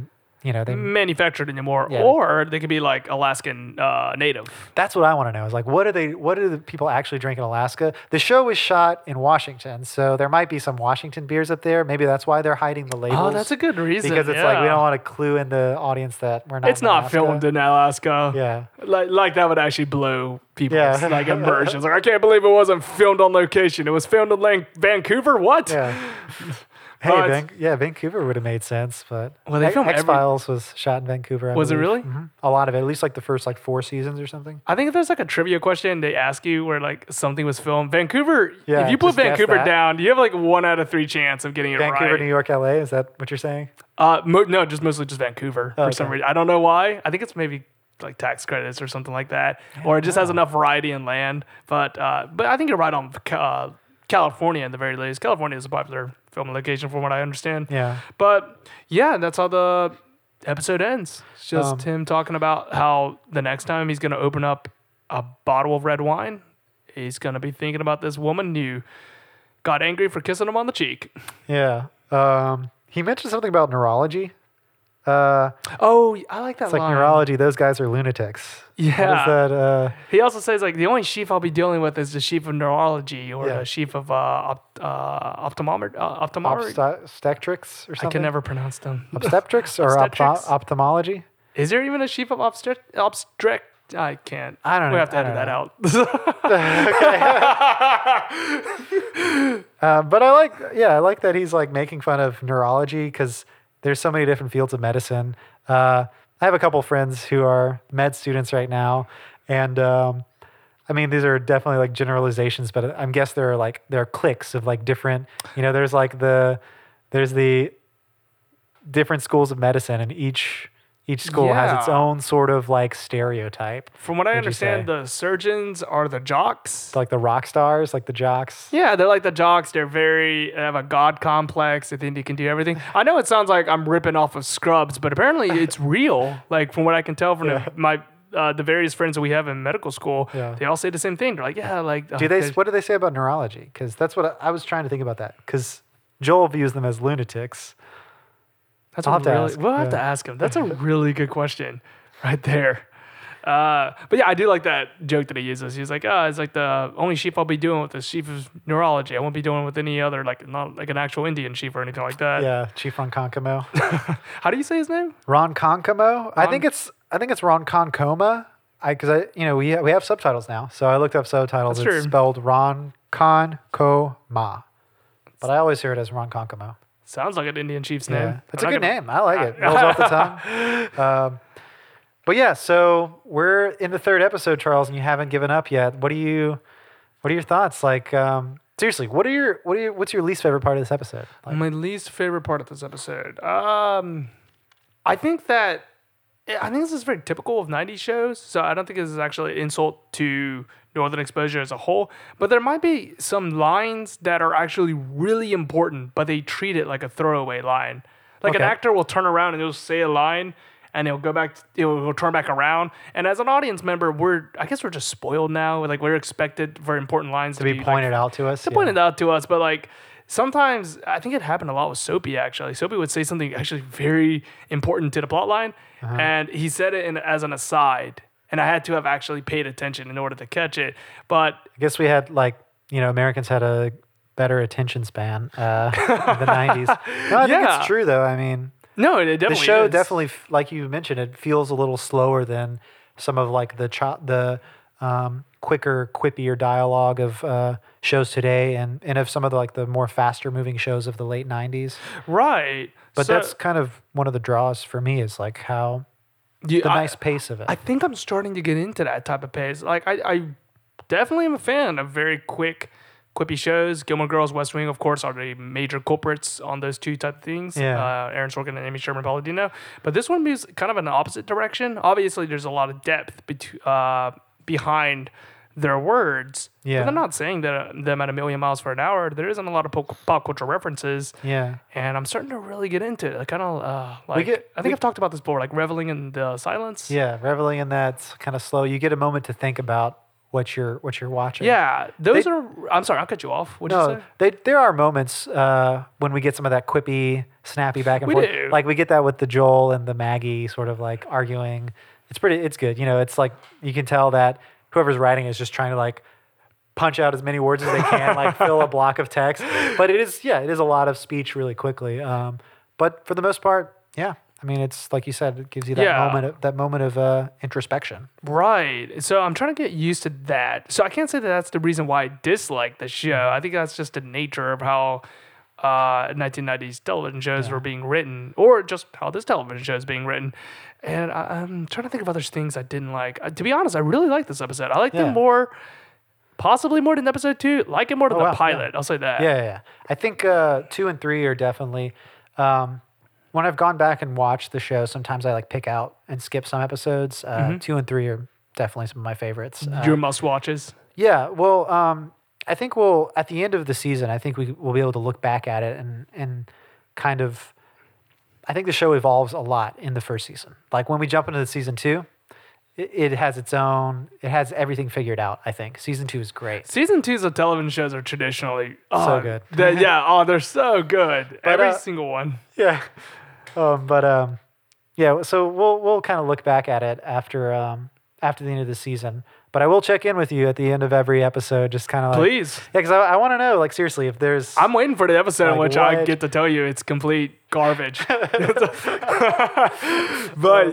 you know, they. manufactured anymore, Yeah. or they could be like Alaskan uh, native. That's what I want to know. Is like, what do they? What do the people actually drink in Alaska? The show was shot in Washington, so there might be some Washington beers up there. Maybe that's why they're hiding the labels. Oh, that's a good reason. because it's like we don't want to clue in the audience that we're not. It's not Alaska. filmed in Alaska. Yeah. Like, like that would actually blow people's Yeah. like *laughs* immersions. Like I can't believe it wasn't filmed on location. It was filmed in Vancouver. What? Yeah. *laughs* Hey, But- Van- yeah, Vancouver would have made sense, but Well, they filmed every- X Files was shot in Vancouver. I Was it believe. really? Mhm. A lot of it, at least like the first like four seasons or something. I think if there's like a trivia question they ask you where like something was filmed, Vancouver. Yeah, if you put Vancouver down, you have like one out of three chance of getting it Vancouver, right. New York, LA. Is that what you're saying? Uh, mo- no, just mostly just Vancouver Oh, for some reason. I don't know why. I think it's maybe like tax credits or something like that, or it just has enough variety in land. But uh, but I think you're right on uh, California in the very least. California is a popular film location from what I understand. Yeah. But yeah, that's how the episode ends. It's just Um, him talking about how the next time he's going to open up a bottle of red wine, he's going to be thinking about this woman who got angry for kissing him on the cheek. Yeah. Um, he mentioned something about neurology. Uh, Oh, I like that it's like line. neurology. Those guys are lunatics. Yeah. that? Uh, He also says like the only chief I'll be dealing with is the chief of neurology or Yeah. the chief of uh, op- uh, ophthalmometry. Uh, ophthalmology. obstetrics or I can never pronounce them. Obstetrics or Obstetrics? ophthalmology? Is there even a chief of obstet obstetric? I can't. I don't know. We know. have to edit that out. *laughs* *laughs* Uh, but I like, yeah, I like that he's like making fun of neurology because there's so many different fields of medicine. Uh, I have a couple friends who are med students right now, and um, I mean these are definitely like generalizations, but I'm guess there are like there are cliques of like different. You know, there's like the there's the different schools of medicine, and each each school has its Yeah. own sort of like stereotype. From what I Would you say? understand, the surgeons are the jocks. Like the rock stars, like the jocks. Yeah, they're like the jocks. They're very they have a god complex. They think they can do everything. I know it sounds like I'm ripping off of Scrubs, but apparently *laughs* it's real. Like from what I can tell from the, my uh, the various friends that we have in medical school, Yeah. they all say the same thing. They're like, yeah, like uh, Do they? What do they say about neurology? Because that's what I, I was trying to think about that. Because Joel views them as lunatics. That's I'll a really, ask, We'll have to ask him. That's a *laughs* really good question, right there. Uh, but yeah, I do like that joke that he uses. He's like, "Ah, it's like the only chief I'll be doing with is chief of neurology. I won't be doing with any other, like not like an actual Indian chief or anything like that." Yeah, Chief Ron Concamo. *laughs* How do you say his name? Ron Concamo. I Ron- think it's I think it's Ron Concoma. I because I you know we we have subtitles now, so I looked up subtitles. That's it's true. spelled Ron Concoma, but I always hear it as Ron Concamo. Sounds like an Indian chief's name. Yeah, it's a good gonna- name. I like it. Rolls off the tongue. *laughs* Um, but yeah, so we're in the third episode, Charles, and you haven't given up yet. What do you? What are your thoughts? Like, um, seriously, what are your what are your, what's your least favorite part of this episode? Like, My least favorite part of this episode. Um, I think that I think this is very typical of '90s shows. So I don't think this is actually an insult to Northern Exposure as a whole. But there might be some lines that are actually really important, but they treat it like a throwaway line. Like an actor will turn around and he'll say a line. And he'll go back. He'll, he'll turn back around. And as an audience member, we're I guess we're just spoiled now. Like we're expected for important lines to be like, pointed out to us. to yeah. point it out to us, but like sometimes I think it happened a lot with Soapy actually. Soapy would say something actually very important to the plot line, Uh-huh. and he said it in, as an aside, and I had to have actually paid attention in order to catch it. But I guess we had like you know Americans had a better attention span uh, in the '90s. *laughs* No, I think Yeah. it's true though. I mean, no, it the definitely show is. definitely, like you mentioned, it feels a little slower than some of like the cho- the um, quicker, quippier dialogue of uh, shows today, and and of some of the like the more faster moving shows of the late '90s. right. But So, that's kind of one of the draws for me is like how you- the I- nice pace of it. I think I'm starting to get into that type of pace. Like I, I definitely am a fan of very quick, quippy shows. Gilmore Girls, West Wing, of course, are the major culprits on those two type of things. Yeah. Uh, Aaron Sorkin and Amy Sherman Palladino. But this one is kind of an opposite direction. Obviously, there's a lot of depth bet- uh, behind their words. But Yeah. they're not saying that uh, them at a million miles for an hour. There isn't a lot of pop, pop culture references. Yeah. And I'm starting to really get into it. I kind of uh, like. get- I think we- I've talked about this before, like reveling in the silence. Yeah, reveling in that kind of slow. You get a moment to think about what you're what you're watching. Yeah, those They- are. I'm sorry, I'll cut you off. What'd you No, say? they, there are moments uh, when we get some of that quippy, snappy back and We forth. do. Like we get that with the Joel and the Maggie sort of like arguing. It's pretty. It's good. You know, it's like you can tell that whoever's writing is just trying to like punch out as many words as they can, like fill a block of text. But it is, yeah, it is a lot of speech really quickly. Um, but for the most part, yeah. I mean, it's like you said, it gives you that Yeah. moment, of, that moment of uh, introspection. Right. So I'm trying to get used to that. So I can't say that that's the reason why I dislike the show. I think that's just the nature of how uh, 1990s television shows were being written, or just how this television show is being written. And I, I'm trying to think of other things I didn't like. Uh, to be honest, I really like this episode. I like Yeah. it more, possibly more than episode two. Like it more than Oh, the wow, yeah. pilot. I'll say that. Yeah, yeah, yeah. I think uh, two and three are definitely. Um, when I've gone back and watched the show, sometimes I like pick out and skip some episodes. Uh, Two and three are definitely some of my favorites. Uh, Your must watches. yeah, well, um, I think we'll at the end of the season, I think we will be able to look back at it and and kind of. I think the show evolves a lot in the first season. Like when we jump into the season two, it, it has its own. It has everything figured out. I think season two is great. Season twos of television shows are traditionally oh, good. *laughs* they- yeah, oh, they're so good. Every uh, single one. yeah. Um, but um, yeah. So we'll we'll kind of look back at it after um, after the end of the season. But I will check in with you at the end of every episode, just kind of like, Please. yeah, because I, I want to know, like seriously, if there's I'm waiting for the episode in Like which I what? get to tell you it's complete garbage. *laughs* *laughs* but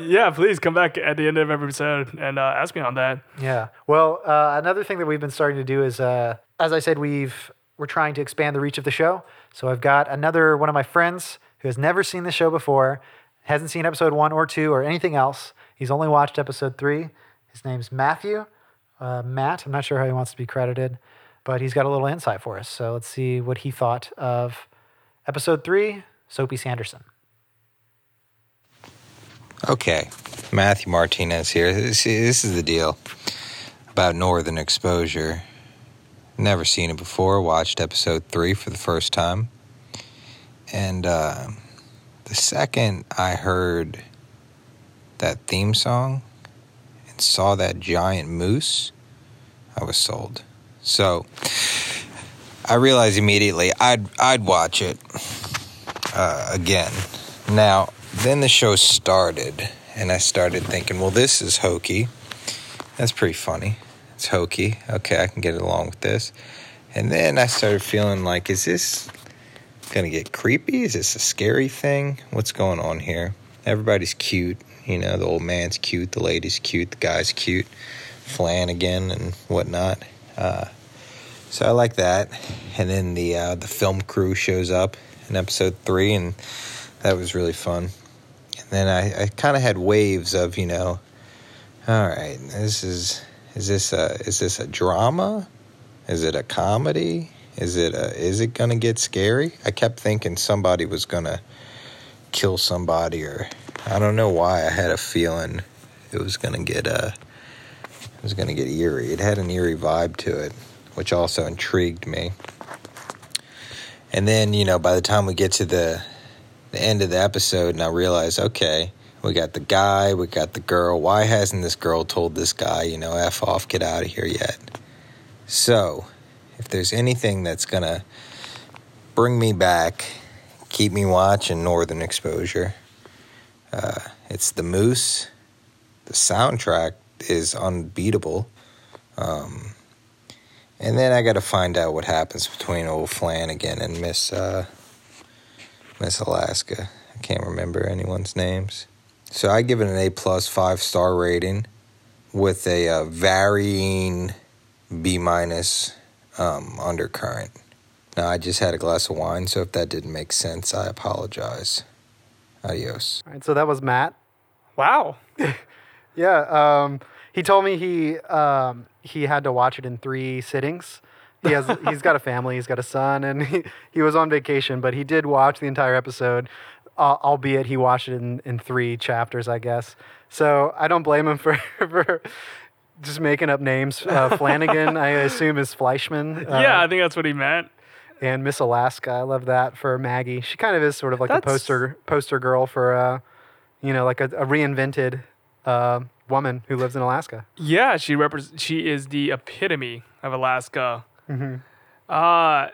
yeah, please come back at the end of every episode and uh, ask me on that. Yeah. Well, uh, another thing that we've been starting to do is, uh, as I said, we've we're trying to expand the reach of the show. So I've got another one of my friends who has never seen the show before, hasn't seen episode one or two or anything else. He's only watched episode three. His name's Matthew. Uh, Matt. I'm not sure how he wants to be credited, but he's got a little insight for us. So let's see what he thought of episode three. Soapy Sanderson. Okay, Matthew Martinez here. This, this is the deal about Northern Exposure. Never seen it before. Watched episode three for the first time, and uh, the second I heard that theme song saw that giant moose, I was sold. So I realized immediately I'd I'd watch it uh, again. Now, then the show started, and I started thinking, well, this is hokey. That's pretty funny. It's hokey. Okay, I can get along with this. And then I started feeling like, is this to get creepy? Is this a scary thing? What's going on here? Everybody's cute. You know, the old man's cute, the lady's cute, the guy's cute, Flanagan and whatnot. Uh, so I like that. And then the uh, the film crew shows up in episode three, and that was really fun. And then I, I kind of had waves of you know, all right, this is is this a is this a drama? Is it a comedy? Is it a, is it gonna get scary? I kept thinking somebody was gonna kill somebody, or I don't know why I had a feeling it was gonna get uh it was gonna get eerie. It had an eerie vibe to it, which also intrigued me. And then you know, by the time we get to the the end of the episode, and I realize, okay, we got the guy, we got the girl. Why hasn't this girl told this guy, you know, f off, get out of here yet? So, if there's anything that's gonna bring me back, keep me watching Northern Exposure, uh, it's the Moose. The soundtrack is unbeatable. Um, and then I got to find out what happens between old Flanagan and Miss uh, Miss Alaska. I can't remember anyone's names. So I give it an A plus five star rating with a uh, varying B minus um, undercurrent. Now I just had a glass of wine, so if that didn't make sense, I apologize. Adios. All right, so that was Matt. Wow. *laughs* Yeah, um, he told me he um, he had to watch it in three sittings. He has *laughs* he's got a family, he's got a son, and he, he was on vacation, but he did watch the entire episode, uh, albeit he watched it in, in three chapters, I guess. So I don't blame him *laughs* for, for just making up names. Uh, Flanagan, I assume, is Fleischman. Uh, yeah, I think that's what he meant. And Miss Alaska. I love that for Maggie. She kind of is sort of like a poster poster girl for, uh, you know, like a, a reinvented uh, woman who lives in Alaska. Yeah, she repres- She is the epitome of Alaska. Mm-hmm. Uh,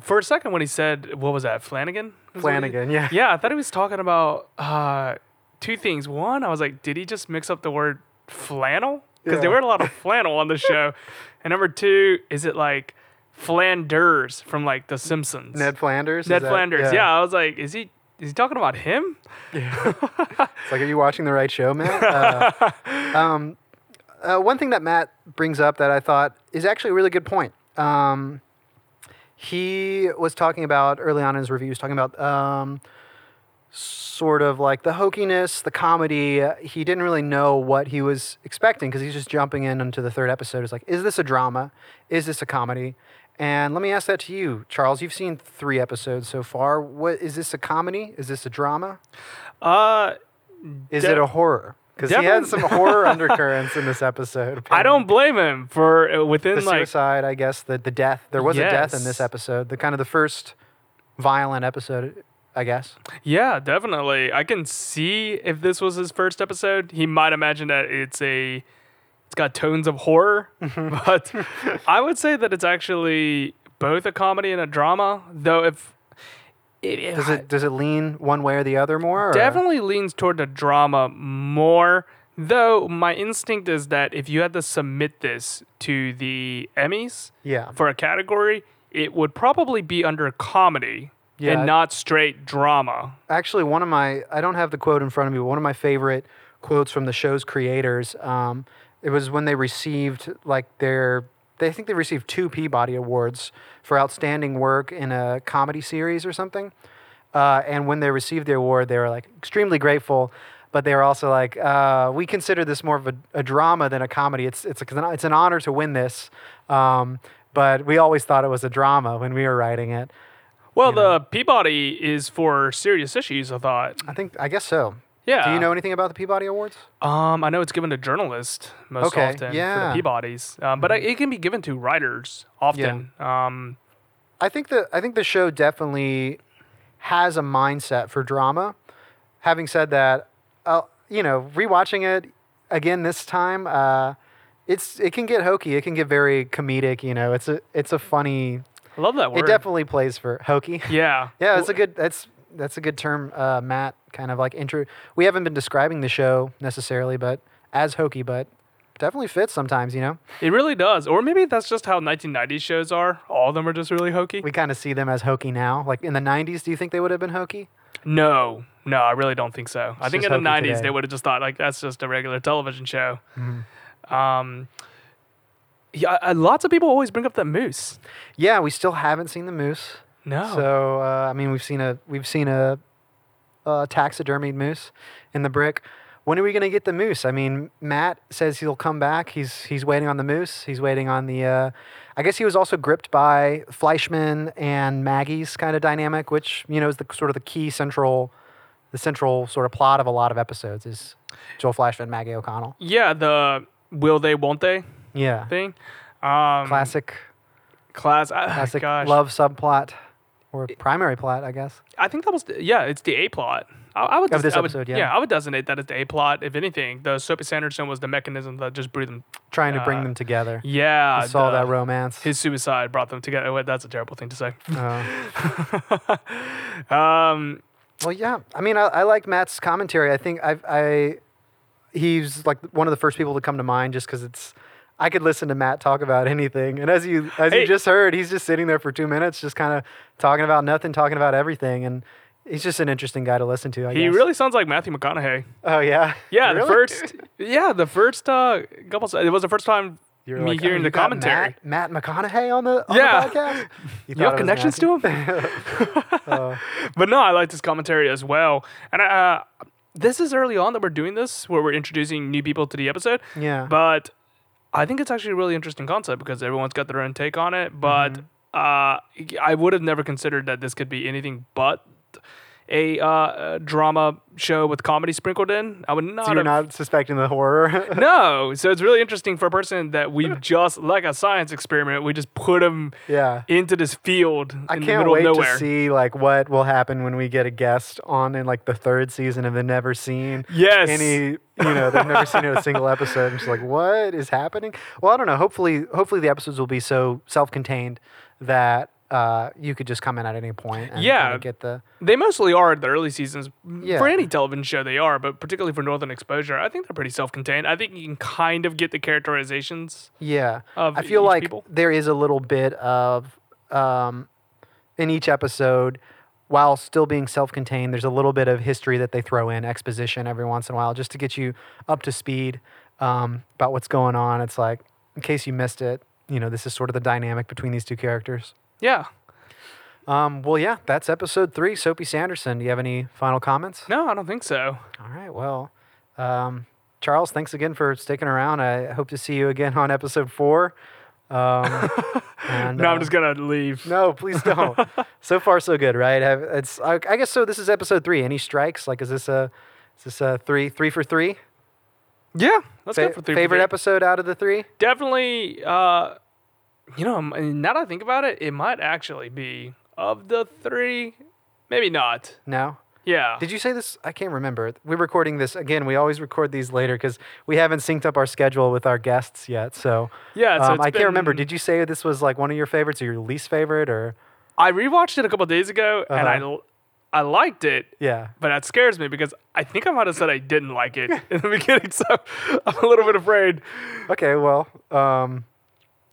for a second, when he said, "What was that?" Flanagan. is what he- Flanagan, yeah. Yeah, I thought he was talking about uh, two things. One, I was like, did he just mix up the word flannel? Because they wear a lot of flannel on the *laughs* show. And number two, is it like Flanders from like The Simpsons? Ned Flanders. Ned that- Flanders. Yeah. I was like, is he is he talking about him? *laughs* It's like, are you watching the right show, Matt? Uh, *laughs* um, uh, one thing that Matt brings up that I thought is actually a really good point. Um, he was talking about early on in his review, he was talking about um, sort of like the hokiness, the comedy. He didn't really know what he was expecting because he's just jumping in into the third episode. It's like, is this a drama? Is this a comedy? And let me ask that to you, Charles. You've seen three episodes so far. What is this a comedy? Is this a drama? Uh, Is De- it a horror? Because he had some horror *laughs* undercurrents in this episode. I don't blame him for uh, within The like suicide, I guess. The the death. There was a death in this episode. The kind of the first violent episode, I guess. Yeah, definitely. I can see if this was his first episode, he might imagine that it's a it's got tones of horror, *laughs* but I would say that it's actually both a comedy and a drama. Though if it, Does it does it lean one way or the other more? or- definitely leans toward the drama more. Though my instinct is that if you had to submit this to the Emmys Yeah. for a category, it would probably be under comedy Yeah, and not straight drama. actually one of my I don't have the quote in front of me, but one of my favorite quotes from the show's creators. Um, it was when they received like their they think they received two Peabody awards for outstanding work in a comedy series or something. Uh, and when they received the award, they were like extremely grateful, but they were also like, uh, we consider this more of a, a drama than a comedy. It's it's a, it's an honor to win this, um, but we always thought it was a drama when we were writing it. Well, the Peabody is for serious issues. I thought. I think I guess so. Yeah. Do you know anything about the Peabody Awards? Um, I know it's given to journalists most Okay, often yeah. for the Peabodys, um, but I, it can be given to writers often. Yeah. Um, I think the I think the show definitely has a mindset for drama. Having said that, uh, you know, rewatching it again this time, uh, it's it can get hokey. It can get very comedic. You know, it's a it's a funny. I love that word. It definitely plays for hokey. Yeah. *laughs* yeah, it's a good. That's that's a good term, uh, Matt. Kind of like intro. We haven't been describing the show necessarily, but as hokey, but definitely fits sometimes. You know, It really does. Or maybe that's just how 1990s shows are. All of them are just really hokey. we kind of see them as hokey now. Like in the '90s, do you think they would have been hokey? No, no, I really don't think so. I think in the 90s today. they would have just thought like that's just a regular television show. Mm-hmm. Um, yeah, uh, lots of people always bring up that moose. Yeah, we still haven't seen the moose. No. So uh, I mean, we've seen a we've seen a, a taxidermied moose in the brick. When are we gonna get the moose? I mean, Matt says he'll come back. He's he's waiting on the moose. He's waiting on the. Uh, I guess he was also gripped by Fleischman and Maggie's kind of dynamic, which you know is the sort of the key central, the central sort of plot of a lot of episodes is Joel Fleischman, Maggie O'Connell. yeah, the will they, won't they Yeah, thing. Um, classic class. ah, classic gosh. love subplot or primary plot, I guess. I think that was the, yeah, it's the A plot. I, I would Of this I would- episode, yeah. I would designate that as the A plot. If anything, the Soapy Sanderson was the mechanism that just brought them. Trying to bring Uh, them together. Yeah, He saw the- that romance. His suicide brought them together. Wait, that's a terrible thing to say. *laughs* Uh, *laughs* Um, well, yeah. I mean, I, I like Matt's commentary. I think I, I, he's like one of the first people to come to mind, just because it's. I could listen to Matt talk about anything, and as you as Hey. you just heard, he's just sitting there for two minutes, just kind of talking about nothing, talking about everything, and he's just an interesting guy to listen to. I he guess. really sounds like Matthew McConaughey. Oh yeah. Yeah, the first. Yeah, the first uh, couple. It was the first time You me like, oh, hearing you the commentary. Matt, Matt McConaughey on the on Yeah. the podcast. *laughs* You, thought have connections to him? *laughs* *laughs* Uh, but no, I like this commentary as well. And uh, this is early on that we're doing this, where we're introducing new people to the episode. Yeah. But I think it's actually a really interesting concept because everyone's got their own take on it. But Mm-hmm. uh, I would have never considered that this could be anything but a, uh, drama show with comedy sprinkled in. I would not. So you're have- not suspecting the horror. *laughs* no, so it's really interesting for a person that we've *laughs* just like a science experiment. We just put them yeah. into this field I in can't middle wait to see like what will happen when we get a guest on in like the third season and they've never seen Yes. any you know they've never seen a *laughs* single episode. I'm just like what is happening? Well, I don't know. Hopefully, hopefully the episodes will be so self-contained that uh, you could just come in at any point and Yeah. get the They mostly are the early seasons. Yeah. For any television show, they are, but particularly for Northern Exposure, I think they're pretty self-contained. I think you can kind of get the characterizations. Yeah. of I feel like people. there is a little bit of um, in each episode, while still being self-contained, there's a little bit of history that they throw in, exposition every once in a while, just to get you up to speed um, about what's going on. It's like, in case you missed it, you know, this is sort of the dynamic between these two characters. Yeah. Um, well, yeah, that's episode three. Soapy Sanderson. Do you have any final comments? No, I don't think so. All right. Well, um, Charles, thanks again for sticking around. I hope to see you again on episode four. Um, *laughs* and, no, uh, I'm just gonna leave. No, please don't. *laughs* so far, so good, right? Have, it's. I, I guess so. This is episode three. Any strikes? Like, is this a? Is this a three? Three for three? Yeah, let's Fa- go for three. for favorite three. episode out of the three? Definitely. Uh, you know, now that I think about it, it might actually be of the three. Maybe not. No. Yeah. Did you say this? I can't remember. We're recording this again. We always record these later because we haven't synced up our schedule with our guests yet. So Yeah, so um, I can't remember. Did you say this was like one of your favorites or your least favorite or? I rewatched it a couple days ago, and I, Uh-huh. I liked it. Yeah. But that scares me because I think I might have said I didn't like it *laughs* in the beginning, so *laughs* I'm a little bit afraid. Okay, well, um,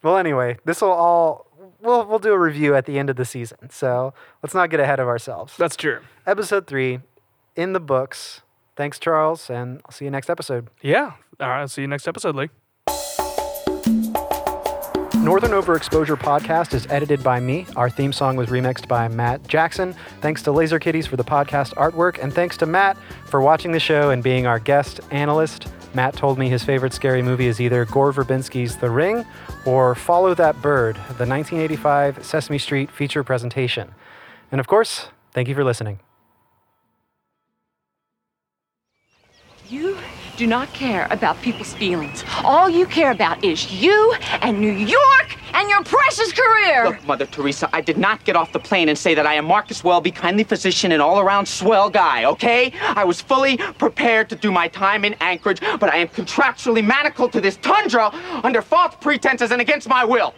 well, anyway, this will all we'll we'll do a review at the end of the season. So let's not get ahead of ourselves. That's true. Episode three, in the books. Thanks, Charles, and I'll see you next episode. Yeah. All right. I'll see you next episode, Lee. Northern Overexposure podcast is edited by me. Our theme song was remixed by Matt Jackson. Thanks to Laser Kitties for the podcast artwork, and thanks to Matt for watching the show and being our guest analyst. Matt told me his favorite scary movie is either Gore Verbinski's The Ring or Follow That Bird, the 1985 Sesame Street feature presentation. And of course, thank you for listening. Do not care about people's feelings. All you care about is you and New York and your precious career. Look, Mother Teresa, I did not get off the plane and say that I am Marcus Welby, kindly physician and all around swell guy, okay? I was fully prepared to do my time in Anchorage, but I am contractually manacled to this tundra under false pretenses and against my will.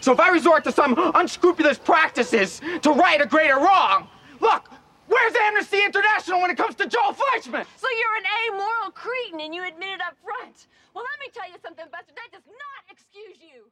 So if I resort to some unscrupulous practices to right a greater wrong, look, where's Amnesty International when it comes to Joel Fleischman? So you're an amoral cretin and you admit it up front. Well, let me tell you something, Buster. That does not excuse you.